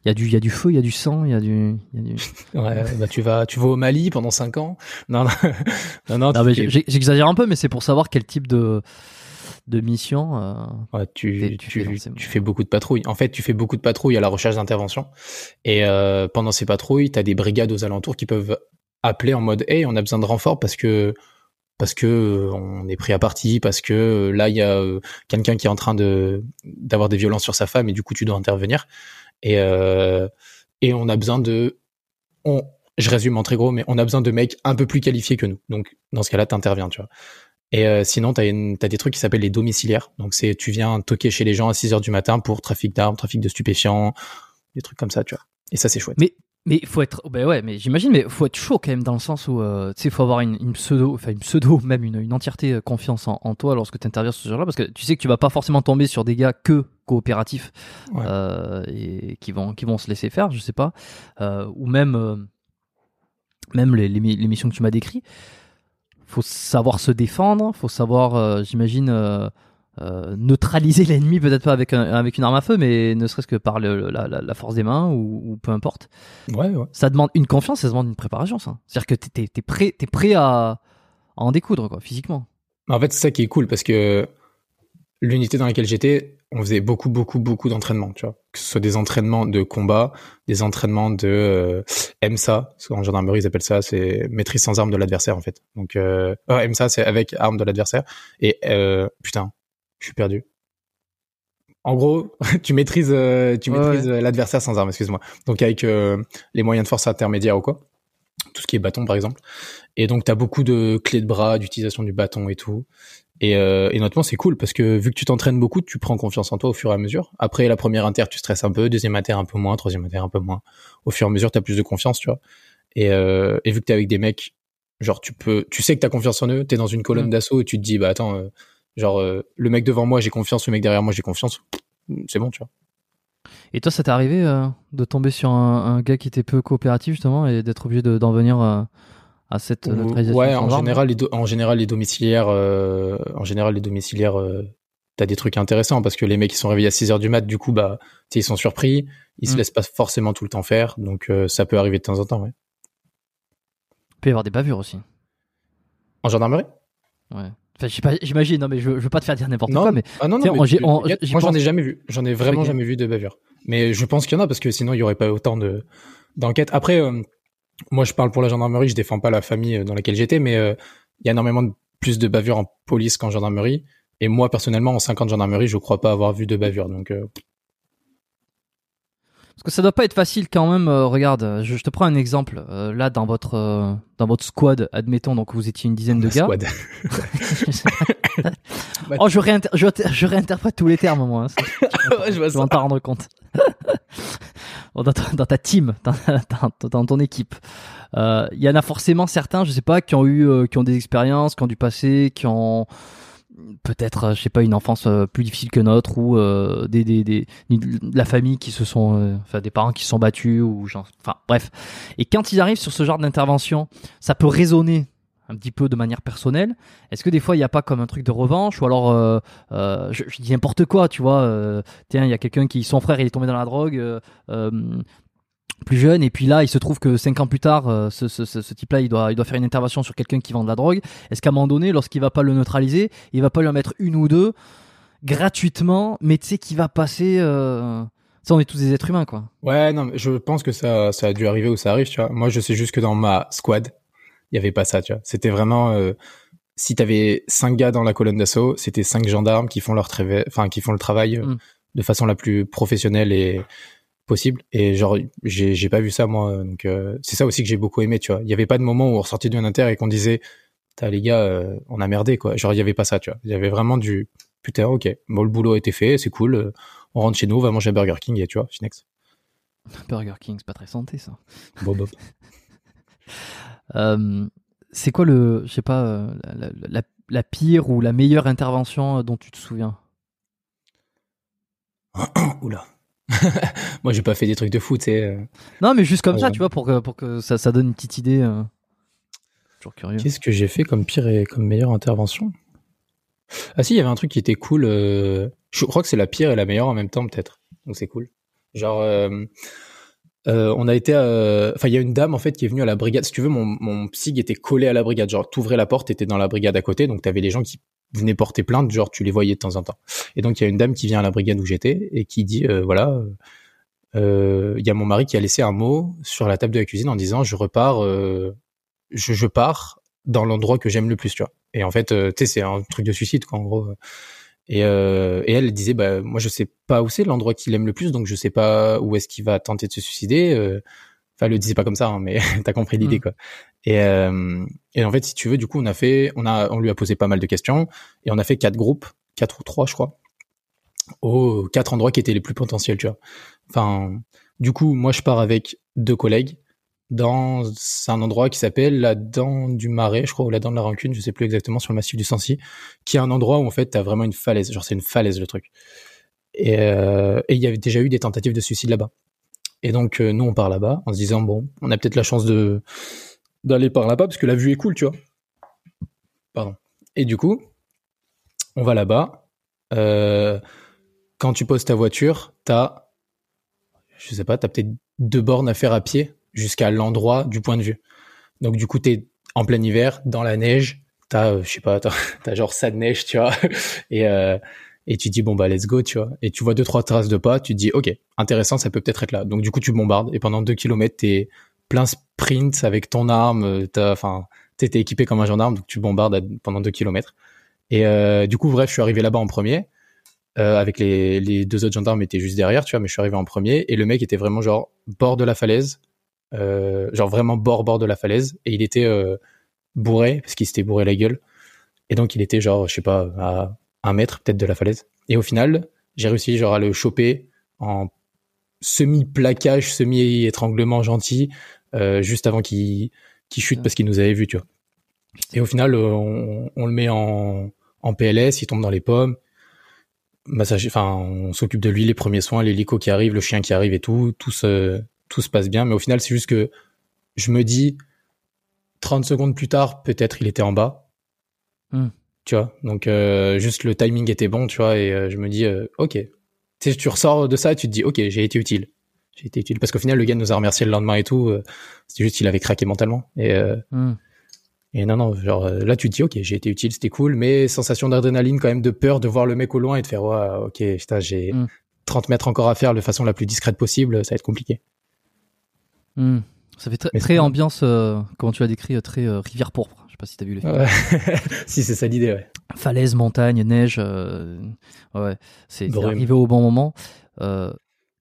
Speaker 1: Il y, a du, il y a du feu, il y a du sang, il y a du. Y a du...
Speaker 2: ouais, bah tu vas, tu vas au Mali pendant 5 ans. Non, non,
Speaker 1: non, non. non j'exagère un peu, mais c'est pour savoir quel type de de mission.
Speaker 2: ouais, tu, tu, tu, fais tu, fais beaucoup de patrouilles. En fait, tu fais beaucoup de patrouilles à la recherche d'intervention. Et euh, pendant ces patrouilles, tu as des brigades aux alentours qui peuvent appeler en mode hey on a besoin de renfort parce que parce que euh, on est pris à partie parce que euh, là il y a euh, quelqu'un qui est en train de d'avoir des violences sur sa femme et du coup tu dois intervenir et et on a besoin de on je résume en très gros mais on a besoin de mecs un peu plus qualifiés que nous. Donc dans ce cas-là t'interviens tu vois. Et sinon t'as as des trucs qui s'appellent les domiciliaires. Donc c'est tu viens toquer chez les gens à 6 heures du matin pour trafic d'armes trafic de stupéfiants des trucs comme ça tu vois. Et ça c'est chouette.
Speaker 1: Mais mais faut être, ben ouais, mais j'imagine, mais faut être chaud quand même dans le sens où, euh, tu sais, faut avoir une, pseudo, enfin une pseudo, même une, une entièreté euh, confiance en, en toi lorsque tu interviens sur ce genre-là, parce que tu sais que tu vas pas forcément tomber sur des gars que coopératifs euh, et qui vont, qui vont se laisser faire, je sais pas, euh, ou même, euh, même les, les, les, missions que tu m'as décrit. Faut savoir se défendre, faut savoir, j'imagine neutraliser l'ennemi, peut-être pas avec, un, avec une arme à feu, mais ne serait-ce que par le, la, la, force des mains ou, ou, peu importe.
Speaker 2: Ouais, ouais.
Speaker 1: Ça demande une confiance, ça demande une préparation, ça. C'est-à-dire que t'es es, prêt, es prêt à, à, en découdre, quoi, physiquement.
Speaker 2: En fait, c'est ça qui est cool parce que l'unité dans laquelle j'étais, on faisait beaucoup, beaucoup, beaucoup d'entraînements, tu vois. Que ce soit des entraînements de combat, des entraînements de euh, MSA, parce qu'en gendarmerie ils appellent ça, c'est maîtrise sans arme de l'adversaire en fait. Donc euh, oh, MSA c'est avec arme de l'adversaire. Et euh, putain, je suis perdu. En gros, tu maîtrises, euh, tu maîtrises euh, l'adversaire sans arme, excuse-moi. Donc avec euh, les moyens de force intermédiaires ou quoi, tout ce qui est bâton par exemple. Et donc tu as beaucoup de clés de bras, d'utilisation du bâton et tout. Et, euh, et notamment c'est cool parce que vu que tu t'entraînes beaucoup, tu prends confiance en toi au fur et à mesure. Après la première inter, tu stresses un peu, deuxième inter un peu moins, troisième inter un peu moins. Au fur et à mesure, tu as plus de confiance, tu vois. Et, et vu que tu es avec des mecs, genre tu peux, tu sais que tu as confiance en eux, tu es dans une colonne mm. d'assaut et tu te dis bah attends Genre, euh, le mec devant moi, j'ai confiance, le mec derrière moi, j'ai confiance. C'est bon, tu vois.
Speaker 1: Et toi, ça t'est arrivé euh, de tomber sur un, gars qui était peu coopératif, justement, et d'être obligé d'en venir euh, à cette
Speaker 2: neutralisation Ouais, en général, les en général, les domiciliaires, en général, les domiciliaires, t'as des trucs intéressants parce que les mecs, ils sont réveillés à 6 heures du mat, du coup, bah, ils sont surpris, ils se mm. laissent pas forcément tout le temps faire, donc ça peut arriver de temps en temps, ouais.
Speaker 1: Il peut y avoir des bavures aussi.
Speaker 2: En gendarmerie?
Speaker 1: Ouais j'imagine, non, mais je, je, veux pas te faire dire n'importe quoi, mais.
Speaker 2: Ah non, non, moi, j'en ai jamais vu. J'en ai vraiment jamais vu de bavure. Mais je pense qu'il y en a parce que sinon, il y aurait pas autant de, d'enquêtes. Après, euh, moi, je parle pour la gendarmerie, je défends pas la famille euh, dans laquelle j'étais, mais euh, il y a énormément de, plus de bavures en police qu'en gendarmerie. Et moi, personnellement, en 50 gendarmerie, je crois pas avoir vu de bavure. Donc,
Speaker 1: parce que ça doit pas être facile quand même. Euh, regarde, je, te prends un exemple. Euh, là, dans votre euh, dans votre squad, admettons, donc vous étiez une dizaine de gars. Squad. oh, je, je, réinterprète tous les termes, moi. Hein, je vais t'en rendre compte. dans, ta, dans, ta, team, dans, dans ton équipe, il y en a forcément certains, je sais pas, qui ont eu, qui ont des expériences, qui ont du passé, qui ont peut-être euh, je sais pas une enfance euh, plus difficile que notre ou euh, des, des, des la famille qui se sont enfin des parents qui se sont battus ou enfin bref. Et quand ils arrivent sur ce genre d'intervention ça peut résonner un petit peu de manière personnelle. Est-ce que des fois il n'y a pas comme un truc de revanche ou alors je, je, dis n'importe quoi tu vois tiens il y a quelqu'un qui son frère il est tombé dans la drogue plus jeune et puis là il se trouve que cinq ans plus tard euh, ce, type-là il doit il doit faire une intervention sur quelqu'un qui vend de la drogue. Est-ce qu'à un moment donné lorsqu'il va pas le neutraliser il va pas lui en mettre une ou deux gratuitement mais tu sais qu'il va passer euh... ça on est tous des êtres humains quoi.
Speaker 2: Ouais non mais je pense que ça ça a dû arriver ou ça arrive tu vois. Moi je sais juste que dans ma squad il y avait pas ça tu vois c'était vraiment euh, si t'avais cinq gars dans la colonne d'assaut c'était cinq gendarmes qui font leur enfin qui font le travail euh, mm. de façon la plus professionnelle et possible. Et genre, j'ai, j'ai pas vu ça moi. Donc euh, c'est ça aussi que j'ai beaucoup aimé, tu vois. Il y avait pas de moment où on ressortait d'un inter et qu'on disait, t'as les gars, euh, on a merdé quoi. Genre il y avait pas ça, tu vois. Il y avait vraiment du putain, ok, bon le boulot a été fait, c'est cool. euh, on rentre chez nous, on va manger à Burger King et tu vois, Finex.
Speaker 1: Burger King, c'est pas très santé ça.
Speaker 2: Bon, bon.
Speaker 1: Euh, c'est quoi le, je sais pas, euh, la, la- la- la pire ou la meilleure intervention euh, dont tu te souviens?
Speaker 2: Oula. moi j'ai pas fait des trucs de fou, tu sais.
Speaker 1: Non, mais juste comme
Speaker 2: Ah
Speaker 1: ça, tu vois, pour que, pour que ça, ça donne une petite idée. Toujours curieux.
Speaker 2: Qu'est-ce que j'ai fait comme pire et comme meilleure intervention? Ah si, il y avait un truc qui était cool. euh, Je crois que c'est la pire et la meilleure en même temps, peut-être. Donc c'est cool. Genre, euh, euh, on a été. euh, Enfin, il y a une dame en fait qui est venue à la brigade. Si tu veux, mon, mon psyg était collé à la brigade. Genre, t'ouvrais la porte, t'étais dans la brigade à côté, donc t'avais les gens qui venaient porter plainte. Genre, tu les voyais de temps en temps. Et donc il y a une dame qui vient à la brigade où j'étais et qui dit euh, voilà. euh, Il y a mon mari qui a laissé un mot sur la table de la cuisine en disant je repars je, je pars dans l'endroit que j'aime le plus, tu vois. Et en fait, tu sais, c'est un truc de suicide, quoi, en gros. Et, euh, et elle disait, bah, moi, je sais pas où c'est l'endroit qu'il aime le plus, donc je sais pas où est-ce qu'il va tenter de se suicider. euh. Enfin, elle le disait pas comme ça, hein, mais t'as compris l'idée,
Speaker 1: Mm.
Speaker 2: quoi. Et, euh, et en fait, si tu veux, du coup, on a fait, on a, on lui a posé pas mal de questions et on a fait quatre groupes, quatre ou trois, je crois, aux quatre endroits qui étaient les plus potentiels, tu vois. Enfin, du coup, moi, je pars avec deux collègues dans un endroit qui s'appelle la dent du marais, je crois, ou la dent de la rancune, je sais plus exactement, sur le massif du Sancy, qui est un endroit où en fait t'as vraiment une falaise, genre c'est une falaise le truc. Et euh, il y avait déjà eu des tentatives de suicide là-bas. Et donc euh, nous on part là-bas en se disant bon, on a peut-être la chance de d'aller par là-bas parce que la vue est cool, tu vois. Pardon. Et du coup, on va là-bas. Euh, quand tu poses ta voiture, t'as, je sais pas, t'as peut-être deux bornes à faire à pied jusqu'à l'endroit du point de vue. Donc du coup, t'es en plein hiver, dans la neige, t'as, euh, je sais pas, t'as, t'as genre ça de neige, tu vois, et euh, et tu dis bon bah let's go, tu vois, et tu vois deux trois traces de pas, tu te dis ok, intéressant, ça peut peut-être être là. Donc du coup, tu bombardes et pendant deux kilomètres, t'es plein sprint avec ton arme, euh, t'as, enfin, t'étais équipé comme un gendarme, donc tu bombardes pendant deux kilomètres. Et euh, du coup, bref, je suis arrivé là-bas en premier. Euh, avec les, les deux autres gendarmes étaient juste derrière, tu vois, mais je suis arrivé en premier et le mec était vraiment genre bord de la falaise, genre vraiment bord bord de la falaise. Et il était euh, bourré parce qu'il s'était bourré la gueule. Et donc il était genre je sais pas à un mètre peut-être de la falaise. Et au final j'ai réussi genre à le choper en semi plaquage, semi étranglement gentil euh, juste avant qu'il qu'il chute parce qu'il nous avait vu, tu vois. Et au final euh, on, on le met en en PLS, il tombe dans les pommes. Massage, enfin, on s'occupe de lui, les premiers soins, l'hélico qui arrive, le chien qui arrive et tout, tout se, tout se passe bien. Mais au final, c'est juste que je me dis, 30 secondes plus tard, peut-être il était en bas.
Speaker 1: Hmm.
Speaker 2: Tu vois, donc euh, juste le timing était bon, tu vois, et euh, je me dis, euh, ok. Tu sais, tu ressors de ça et tu te dis, ok, j'ai été utile. J'ai été utile. Parce qu'au final, le gars nous a remercié le lendemain et tout. euh, C'était juste qu'il avait craqué mentalement. Et, euh,
Speaker 1: Hmm.
Speaker 2: et non, non, genre là tu te dis ok, j'ai été utile, c'était cool, mais sensation d'adrénaline quand même, de peur de voir le mec au loin et de faire ouais, ok, putain, j'ai
Speaker 1: Mm.
Speaker 2: 30 mètres encore à faire de façon la plus discrète possible, ça va être compliqué.
Speaker 1: Hmm. Ça fait très, ambiance, euh, comment tu l'as décrit, euh, très euh, rivière pourpre. Je sais pas si t'as vu les films.
Speaker 2: Ouais. si c'est ça l'idée, ouais.
Speaker 1: Falaise, montagne, neige. euh, ouais, c'est arrivé au bon moment.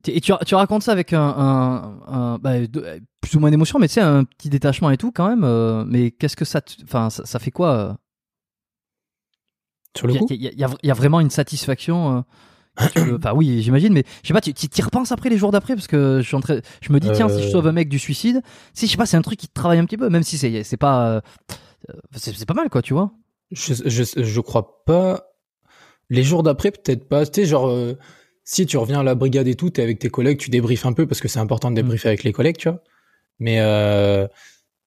Speaker 1: Et tu, tu racontes ça avec un, un, un- bah, de- plus ou moins d'émotion, mais tu sais, un petit détachement et tout quand même. mais qu'est-ce que ça, te- enfin, ça, ça fait quoi
Speaker 2: Sur le coup,
Speaker 1: y y il y a vraiment une satisfaction. Enfin oui, j'imagine, mais je sais pas, tu t'y repenses après les jours d'après parce que je suis en train, je me dis tiens, si je sauve un mec du suicide, si je sais pas, c'est un truc qui te travaille un petit peu, même si c'est pas, euh, c'est pas mal quoi, tu vois.
Speaker 2: je, je, je crois pas. Les jours d'après, peut-être pas. Tu sais, genre, euh, si tu reviens à la brigade et tout, t'es avec tes collègues, tu débriefes un peu parce que c'est important de débriefer avec les collègues, tu vois. Mais euh,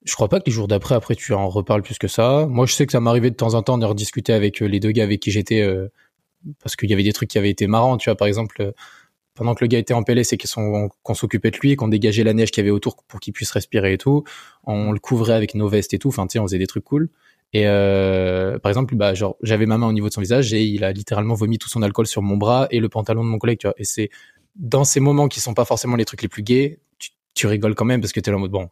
Speaker 2: je crois pas que les jours d'après, après, tu en reparles plus que ça. Moi, je sais que ça m'arrivait de temps en temps de rediscuter avec euh, les deux gars avec qui j'étais euh, parce qu'il y avait des trucs qui avaient été marrants, tu vois. Par exemple, euh, pendant que le gars était en PLS et qu'on s'occupait de lui qu'on dégageait la neige qu'il y avait autour pour qu'il puisse respirer et tout, on le couvrait avec nos vestes et tout. Enfin, tu sais, on faisait des trucs cool. Et euh, par exemple, bah, genre, j'avais ma main au niveau de son visage et il a littéralement vomi tout son alcool sur mon bras et le pantalon de mon collègue, tu vois. Et c'est dans ces moments qui sont pas forcément les trucs les plus gays, tu, tu rigoles quand même parce que t'es là en mode bon,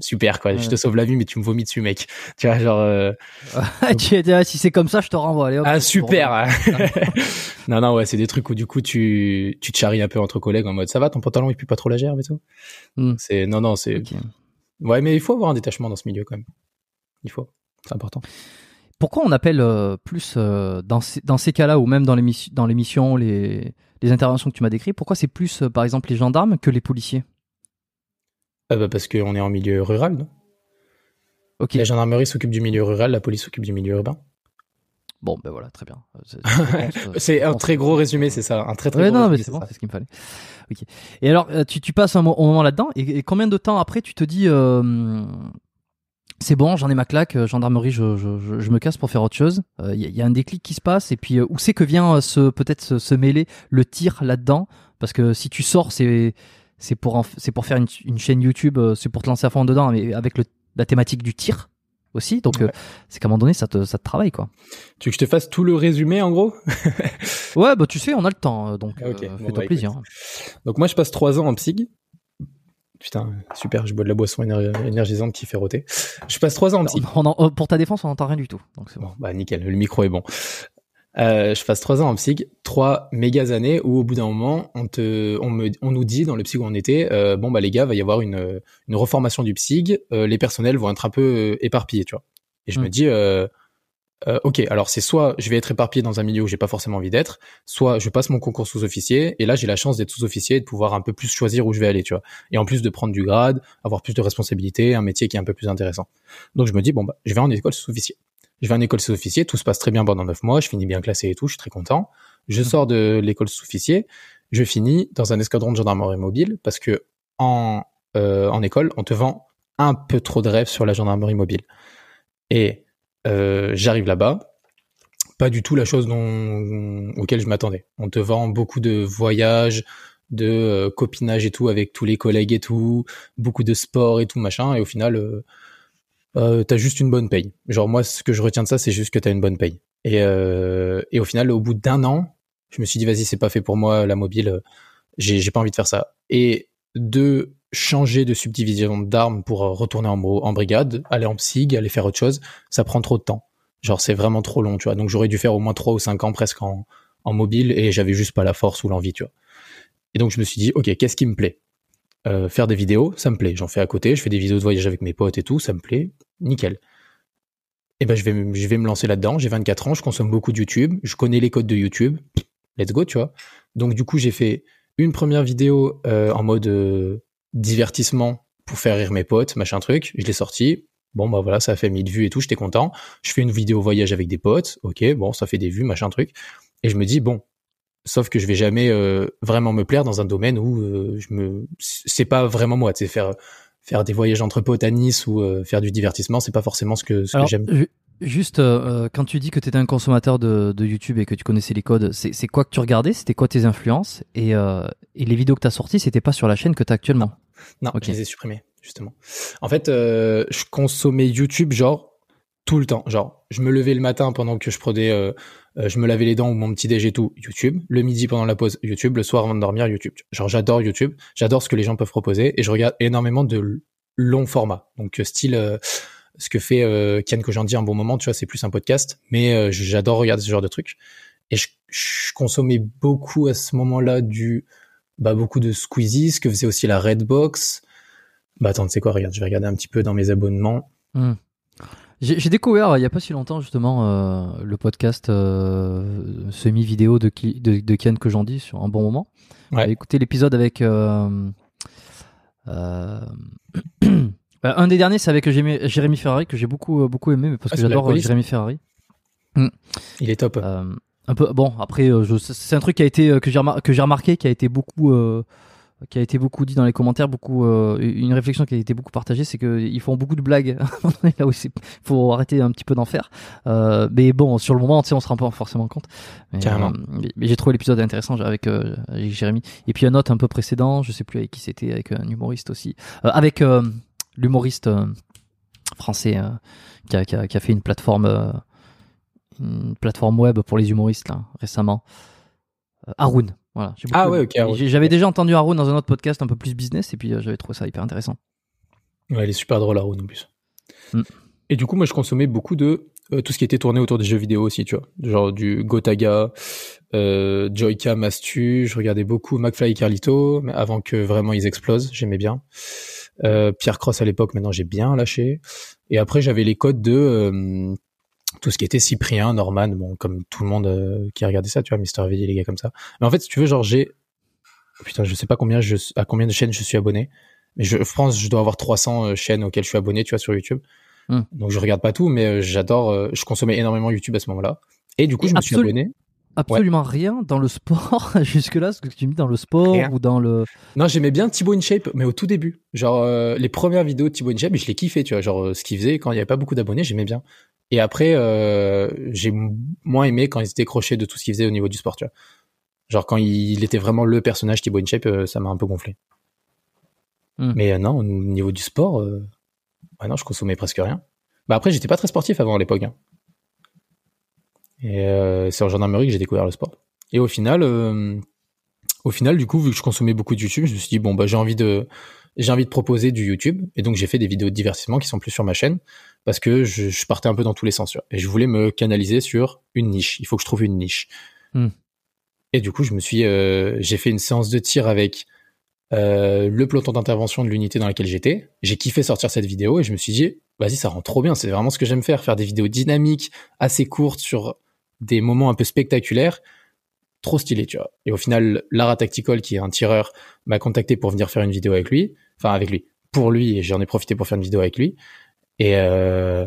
Speaker 2: super quoi. Je te sauve la vie, mais tu me vomis dessus, mec. Tu vois, genre. Euh...
Speaker 1: si c'est comme ça, je te renvoie. Allez, hop,
Speaker 2: ah super. non non ouais, c'est des trucs où du coup tu tu te charries un peu entre collègues en mode ça va, ton pantalon il pue pas trop la gerbe et tout? Hmm. C'est non non c'est. Ouais, mais il faut avoir un détachement dans ce milieu quand même. Il faut, c'est important.
Speaker 1: Pourquoi on appelle euh, plus euh, dans ces, dans ces cas-là ou même dans l'émission, les, les interventions que tu m'as décrites, pourquoi c'est plus euh, par exemple les gendarmes que les policiers?
Speaker 2: Ah bah Parce qu'on est en milieu rural, non? La gendarmerie s'occupe du milieu rural, la police s'occupe du milieu urbain.
Speaker 1: Bon, ben voilà, très bien.
Speaker 2: C'est un très gros résumé, c'est ça. Un très très gros
Speaker 1: non, mais c'est bon, c'est ce qu'il me fallait. Et alors, tu, tu passes un, moment là-dedans, et, combien de temps après tu te dis, c'est bon, j'en ai ma claque, euh, gendarmerie, je, je, je, me casse pour faire autre chose. Il euh, y, y, a un déclic qui se passe, et puis euh, où c'est que vient se peut-être se, mêler le tir là-dedans? Parce que si tu sors, c'est c'est pour c'est pour faire une, une chaîne YouTube, c'est pour te lancer à fond dedans, mais avec le, la thématique du tir aussi. Donc c'est qu'à un moment donné, ça te ça te travaille quoi.
Speaker 2: Tu veux que je te fasse tout le résumé en gros?
Speaker 1: Ouais, bah tu sais, on a le temps, donc ah, fais-toi bah, plaisir.
Speaker 2: Donc moi, je passe trois ans en psy. Putain, super, je bois de la boisson énergisante qui fait roter. Je passe trois ans en psy.
Speaker 1: Euh, pour ta défense, on n'entend rien du tout. Donc c'est bon.
Speaker 2: Bah nickel, le micro est bon. Euh, je passe trois ans en psy, trois méga années où au bout d'un moment, on te, on me, on nous dit dans le psy où on était, euh, bon bah les gars, va y avoir une, une reformation du psy, euh, les personnels vont être un peu euh, éparpillés, tu vois. Et je me hmm. dis, euh, ok, alors c'est soit je vais être éparpillé dans un milieu où j'ai pas forcément envie d'être, soit je passe mon concours sous-officier et là j'ai la chance d'être sous-officier et de pouvoir un peu plus choisir où je vais aller, tu vois. Et en plus de prendre du grade, avoir plus de responsabilités, un métier qui est un peu plus intéressant. Donc je me dis bon bah je vais en école sous-officier. Je vais en école sous-officier, tout se passe très bien pendant neuf mois, je finis bien classé et tout, je suis très content. Je sors de l'école sous-officier, je finis dans un escadron de gendarmerie mobile parce que en euh, en école on te vend un peu trop de rêves sur la gendarmerie mobile. Et euh, j'arrive là-bas, pas du tout la chose dont, auquel je m'attendais. On te vend beaucoup de voyages, de euh, copinage et tout avec tous les collègues et tout, beaucoup de sport et tout machin, et au final, euh, euh, t'as juste une bonne paye. Genre moi, ce que je retiens de ça, c'est juste que t'as une bonne paye. Et, euh, et au final, au bout d'un an, je me suis dit vas-y, c'est pas fait pour moi la mobile, j'ai pas envie de faire ça. Et de changer de subdivision d'armes pour retourner en, brigade, aller en psyg, aller faire autre chose, ça prend trop de temps. Genre c'est vraiment trop long, tu vois. Donc j'aurais dû faire au moins trois ou cinq ans presque en, mobile et j'avais juste pas la force ou l'envie, tu vois. Et donc je me suis dit, ok, qu'est-ce qui me plaît? Euh, Faire des vidéos, ça me plaît. J'en fais à côté, je fais des vidéos de voyage avec mes potes et tout, ça me plaît, nickel. Et ben je vais, je vais me lancer là-dedans. J'ai 24 ans, je consomme beaucoup de YouTube, je connais les codes de YouTube. Let's go, tu vois. Donc du coup j'ai fait une première vidéo euh, en mode euh, divertissement pour faire rire mes potes, machin truc. Je l'ai sorti. Bon, bah voilà, ça a fait 1000 vues et tout, j'étais content. Je fais une vidéo voyage avec des potes. Ok, bon, ça fait des vues, machin truc. Et je me dis, bon, sauf que je vais jamais euh, vraiment me plaire dans un domaine où euh, je me, c'est pas vraiment moi, tu sais, faire, faire des voyages entre potes à Nice ou euh, faire du divertissement, c'est pas forcément ce que, ce que j'aime.
Speaker 1: Juste, quand tu dis que tu étais un consommateur de, de, YouTube et que tu connaissais les codes, c'est quoi que tu regardais? C'était quoi tes influences? Et, et les vidéos que tu as sorties, c'était pas sur la chaîne que tu as actuellement?
Speaker 2: Non, je les ai supprimés, justement. En fait, euh, je consommais YouTube, genre, tout le temps. Genre, je me levais le matin pendant que je prenais, euh, euh, je me lavais les dents ou mon petit déj et tout, YouTube. Le midi pendant la pause, YouTube. Le soir avant de dormir, YouTube. Genre, j'adore YouTube. J'adore ce que les gens peuvent proposer et je regarde énormément de longs formats. Donc, style, ce que fait euh, Kian dis un bon moment, tu vois, c'est plus un podcast. Mais j'adore regarder ce genre de trucs. Et je, je consommais beaucoup à ce moment-là du bah, beaucoup de Squeezie, ce que faisait aussi la Redbox. Bah attends, tu sais quoi, regarde, je vais regarder un petit peu dans mes abonnements.
Speaker 1: Hmm. J'ai découvert il y a pas si longtemps justement euh, le podcast euh, semi-vidéo de, de, de Ken que j'en dis sur un bon moment. Ouais. J'ai écouté l'épisode avec euh, euh un des derniers, c'est avec Jérémy Ferrari que j'ai beaucoup beaucoup aimé, mais parce ah, que j'adore Jérémy Ferrari.
Speaker 2: Il est top
Speaker 1: un peu bon après c'est un truc qui a été que j'ai j'ai remarqué qui a été beaucoup qui a été beaucoup dit dans les commentaires beaucoup une réflexion qui a été beaucoup partagée c'est que ils font beaucoup de blagues là où il faut arrêter un petit peu d'en faire mais bon sur le moment on se rend pas forcément compte mais,
Speaker 2: Carrément.
Speaker 1: mais, j'ai trouvé l'épisode intéressant avec, avec Jérémy et puis un autre un peu précédent je sais plus avec qui c'était avec un humoriste aussi avec l'humoriste français qui a, qui, a, qui, a, fait une plateforme une plateforme web pour les humoristes là, récemment. Euh, Haroun. Voilà.
Speaker 2: Ah ouais, ok.
Speaker 1: J'avais déjà entendu Haroun dans un autre podcast un peu plus business et puis euh, j'avais trouvé ça hyper intéressant.
Speaker 2: Ouais, elle est super drôle, Haroun, en plus.
Speaker 1: Mm.
Speaker 2: Et du coup, moi, je consommais beaucoup de euh, tout ce qui était tourné autour des jeux vidéo aussi, tu vois. Genre du Gotaga, euh, Joycam, Astu, je regardais beaucoup McFly et Carlito, mais avant que vraiment ils explosent, j'aimais bien. Euh, Pierre Cross à l'époque, maintenant j'ai bien lâché. Et après, j'avais les codes de tout ce qui était Cyprien, Norman, bon, comme tout le monde euh, qui regardait ça, tu vois, Mister V, les gars comme ça. Mais en fait, si tu veux, genre, j'ai, putain, je sais pas combien je, à combien de chaînes je suis abonné. Mais je, je pense je dois avoir 300 euh, chaînes auxquelles je suis abonné, tu vois, sur YouTube.
Speaker 1: Hmm.
Speaker 2: Donc je regarde pas tout, mais euh, j'adore, euh, je consommais énormément YouTube à ce moment-là. Et du coup,
Speaker 1: Et
Speaker 2: je me suis abonné.
Speaker 1: Absolument rien dans le sport jusque-là, ce que tu me dis dans le sport
Speaker 2: Rien.
Speaker 1: ou dans le.
Speaker 2: Non, j'aimais bien Thibaut InShape, mais au tout début. Genre, euh, les premières vidéos de Thibaut InShape, je les kiffais, tu vois. Genre, euh, ce qu'il faisait quand il y avait pas beaucoup d'abonnés, j'aimais bien. Et après, euh, j'ai moins aimé quand il se décrochait de tout ce qu'il faisait au niveau du sport, tu vois. Genre, quand il était vraiment le personnage Thibaut InShape, ça m'a un peu gonflé.
Speaker 1: Hmm.
Speaker 2: Mais non, au niveau du sport, euh, bah non, je consommais presque rien. Bah après, j'étais pas très sportif avant à l'époque. hein. Et euh, c'est en gendarmerie que j'ai découvert le sport. Et au final, euh, au final, du coup, vu que je consommais beaucoup de YouTube, je me suis dit bon bah j'ai envie de j'ai envie de proposer du YouTube et donc j'ai fait des vidéos de divertissement qui sont plus sur ma chaîne parce que je, je partais un peu dans tous les sens et je voulais me canaliser sur une niche. Il faut que je trouve une niche.
Speaker 1: Hmm.
Speaker 2: Et du coup, je me suis euh, j'ai fait une séance de tir avec euh, le peloton d'intervention de l'unité dans laquelle j'étais. J'ai kiffé sortir cette vidéo et je me suis dit vas-y ça rend trop bien. C'est vraiment ce que j'aime faire, faire des vidéos dynamiques, assez courtes sur des moments un peu spectaculaires trop stylé, tu vois. Et au final, Lara Tactical, qui est un tireur, m'a contacté pour venir faire une vidéo avec lui, enfin avec lui, pour lui, et j'en ai profité pour faire une vidéo avec lui. Et euh,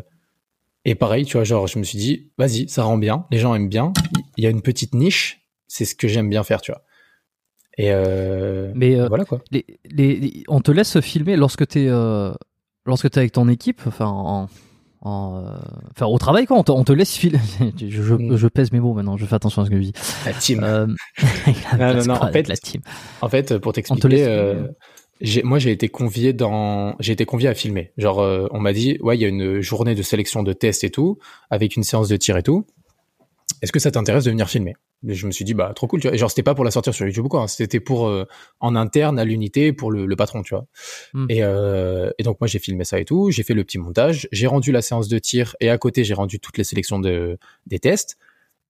Speaker 2: et pareil, tu vois, genre, je me suis dit, vas-y, ça rend bien, les gens aiment bien, il y a une petite niche, c'est ce que j'aime bien faire, tu vois. Et euh,
Speaker 1: Mais euh,
Speaker 2: voilà quoi.
Speaker 1: les, les, les- on te laisse filmer lorsque t'es euh, lorsque t'es avec ton équipe, enfin en, en euh, enfin au travail quoi. On te, on te laisse je, je,
Speaker 2: Mm.
Speaker 1: je pèse mes mots maintenant. Je fais attention à ce que je dis.
Speaker 2: La team.
Speaker 1: Euh,
Speaker 2: Non, non, non, en fait,
Speaker 1: la team.
Speaker 2: En fait, pour
Speaker 1: te
Speaker 2: t'expliquer, euh, moi j'ai été convié dans, j'ai été convié à filmer. Genre, euh, on m'a dit, ouais, il y a une journée de sélection de tests et tout, avec une séance de tir et tout. Est-ce que ça t'intéresse de venir filmer? Je me suis dit, bah trop cool. Tu vois. Et genre, c'était pas pour la sortir sur YouTube ou quoi. hein. C'était pour euh, en interne à l'unité pour le, le patron, tu vois.
Speaker 1: Hmm.
Speaker 2: Et, euh, et donc moi j'ai filmé ça et tout. J'ai fait le petit montage. J'ai rendu la séance de tir et à côté j'ai rendu toutes les sélections de des tests.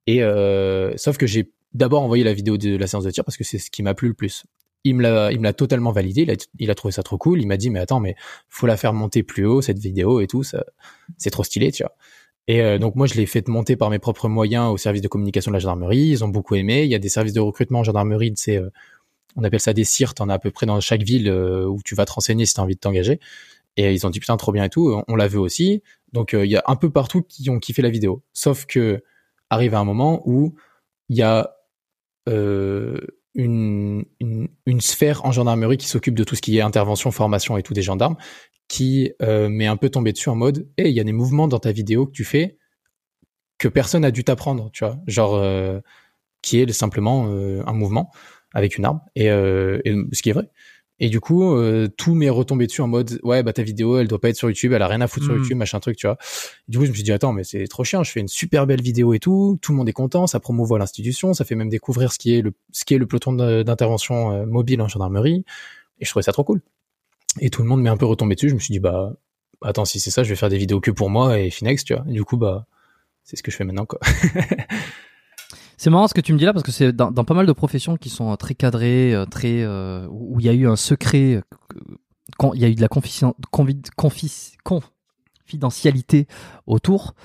Speaker 2: Et euh, sauf que j'ai d'abord envoyé la vidéo de la séance de tir parce que c'est ce qui m'a plu le plus. Il me l'a, il me l'a totalement validé. Il a, il a trouvé ça trop cool. Il m'a dit mais attends mais faut la faire monter plus haut cette vidéo et tout. Ça, c'est trop stylé, tu vois. Et euh, donc moi je l'ai fait monter par mes propres moyens au service de communication de la gendarmerie. Ils ont beaucoup aimé. Il y a des services de recrutement en gendarmerie. C'est, euh, on appelle ça des CIRT. T'en as à peu près dans chaque ville euh, où tu vas te renseigner si t'as envie de t'engager. Et ils ont dit putain trop bien et tout. On, on l'a vu aussi. Donc euh, il y a un peu partout qui ont kiffé la vidéo. Sauf que arrive un moment où il y a une, une, une sphère en gendarmerie qui s'occupe de tout ce qui est intervention, formation et tout des gendarmes, qui euh, m'est un peu tombé dessus en mode, et il y a des mouvements dans ta vidéo que tu fais que personne a dû t'apprendre, tu vois, genre euh, qui est simplement euh, un mouvement avec une arme, et, euh, et ce qui est vrai. Et du coup, euh, tout m'est retombé dessus en mode, ouais, bah ta vidéo, elle doit pas être sur YouTube, elle a rien à foutre sur
Speaker 1: Mm.
Speaker 2: YouTube, machin truc, tu vois. Du coup, je me suis dit, attends, mais c'est trop chiant, je fais une super belle vidéo et tout, tout le monde est content, ça promouvoit l'institution, ça fait même découvrir ce qui est le, ce qui est le peloton d'intervention euh, mobile en gendarmerie, et je trouvais ça trop cool. Et tout le monde m'est un peu retombé dessus, je me suis dit, bah, attends, si c'est ça, je vais faire des vidéos que pour moi et Finex, tu vois. Et du coup, bah, c'est ce que je fais maintenant, quoi.
Speaker 1: C'est marrant ce que tu me dis là parce que c'est dans, pas mal de professions qui sont euh, très cadrées, euh, très euh, où il y a eu un secret, quand il y a eu de la confidentialité autour.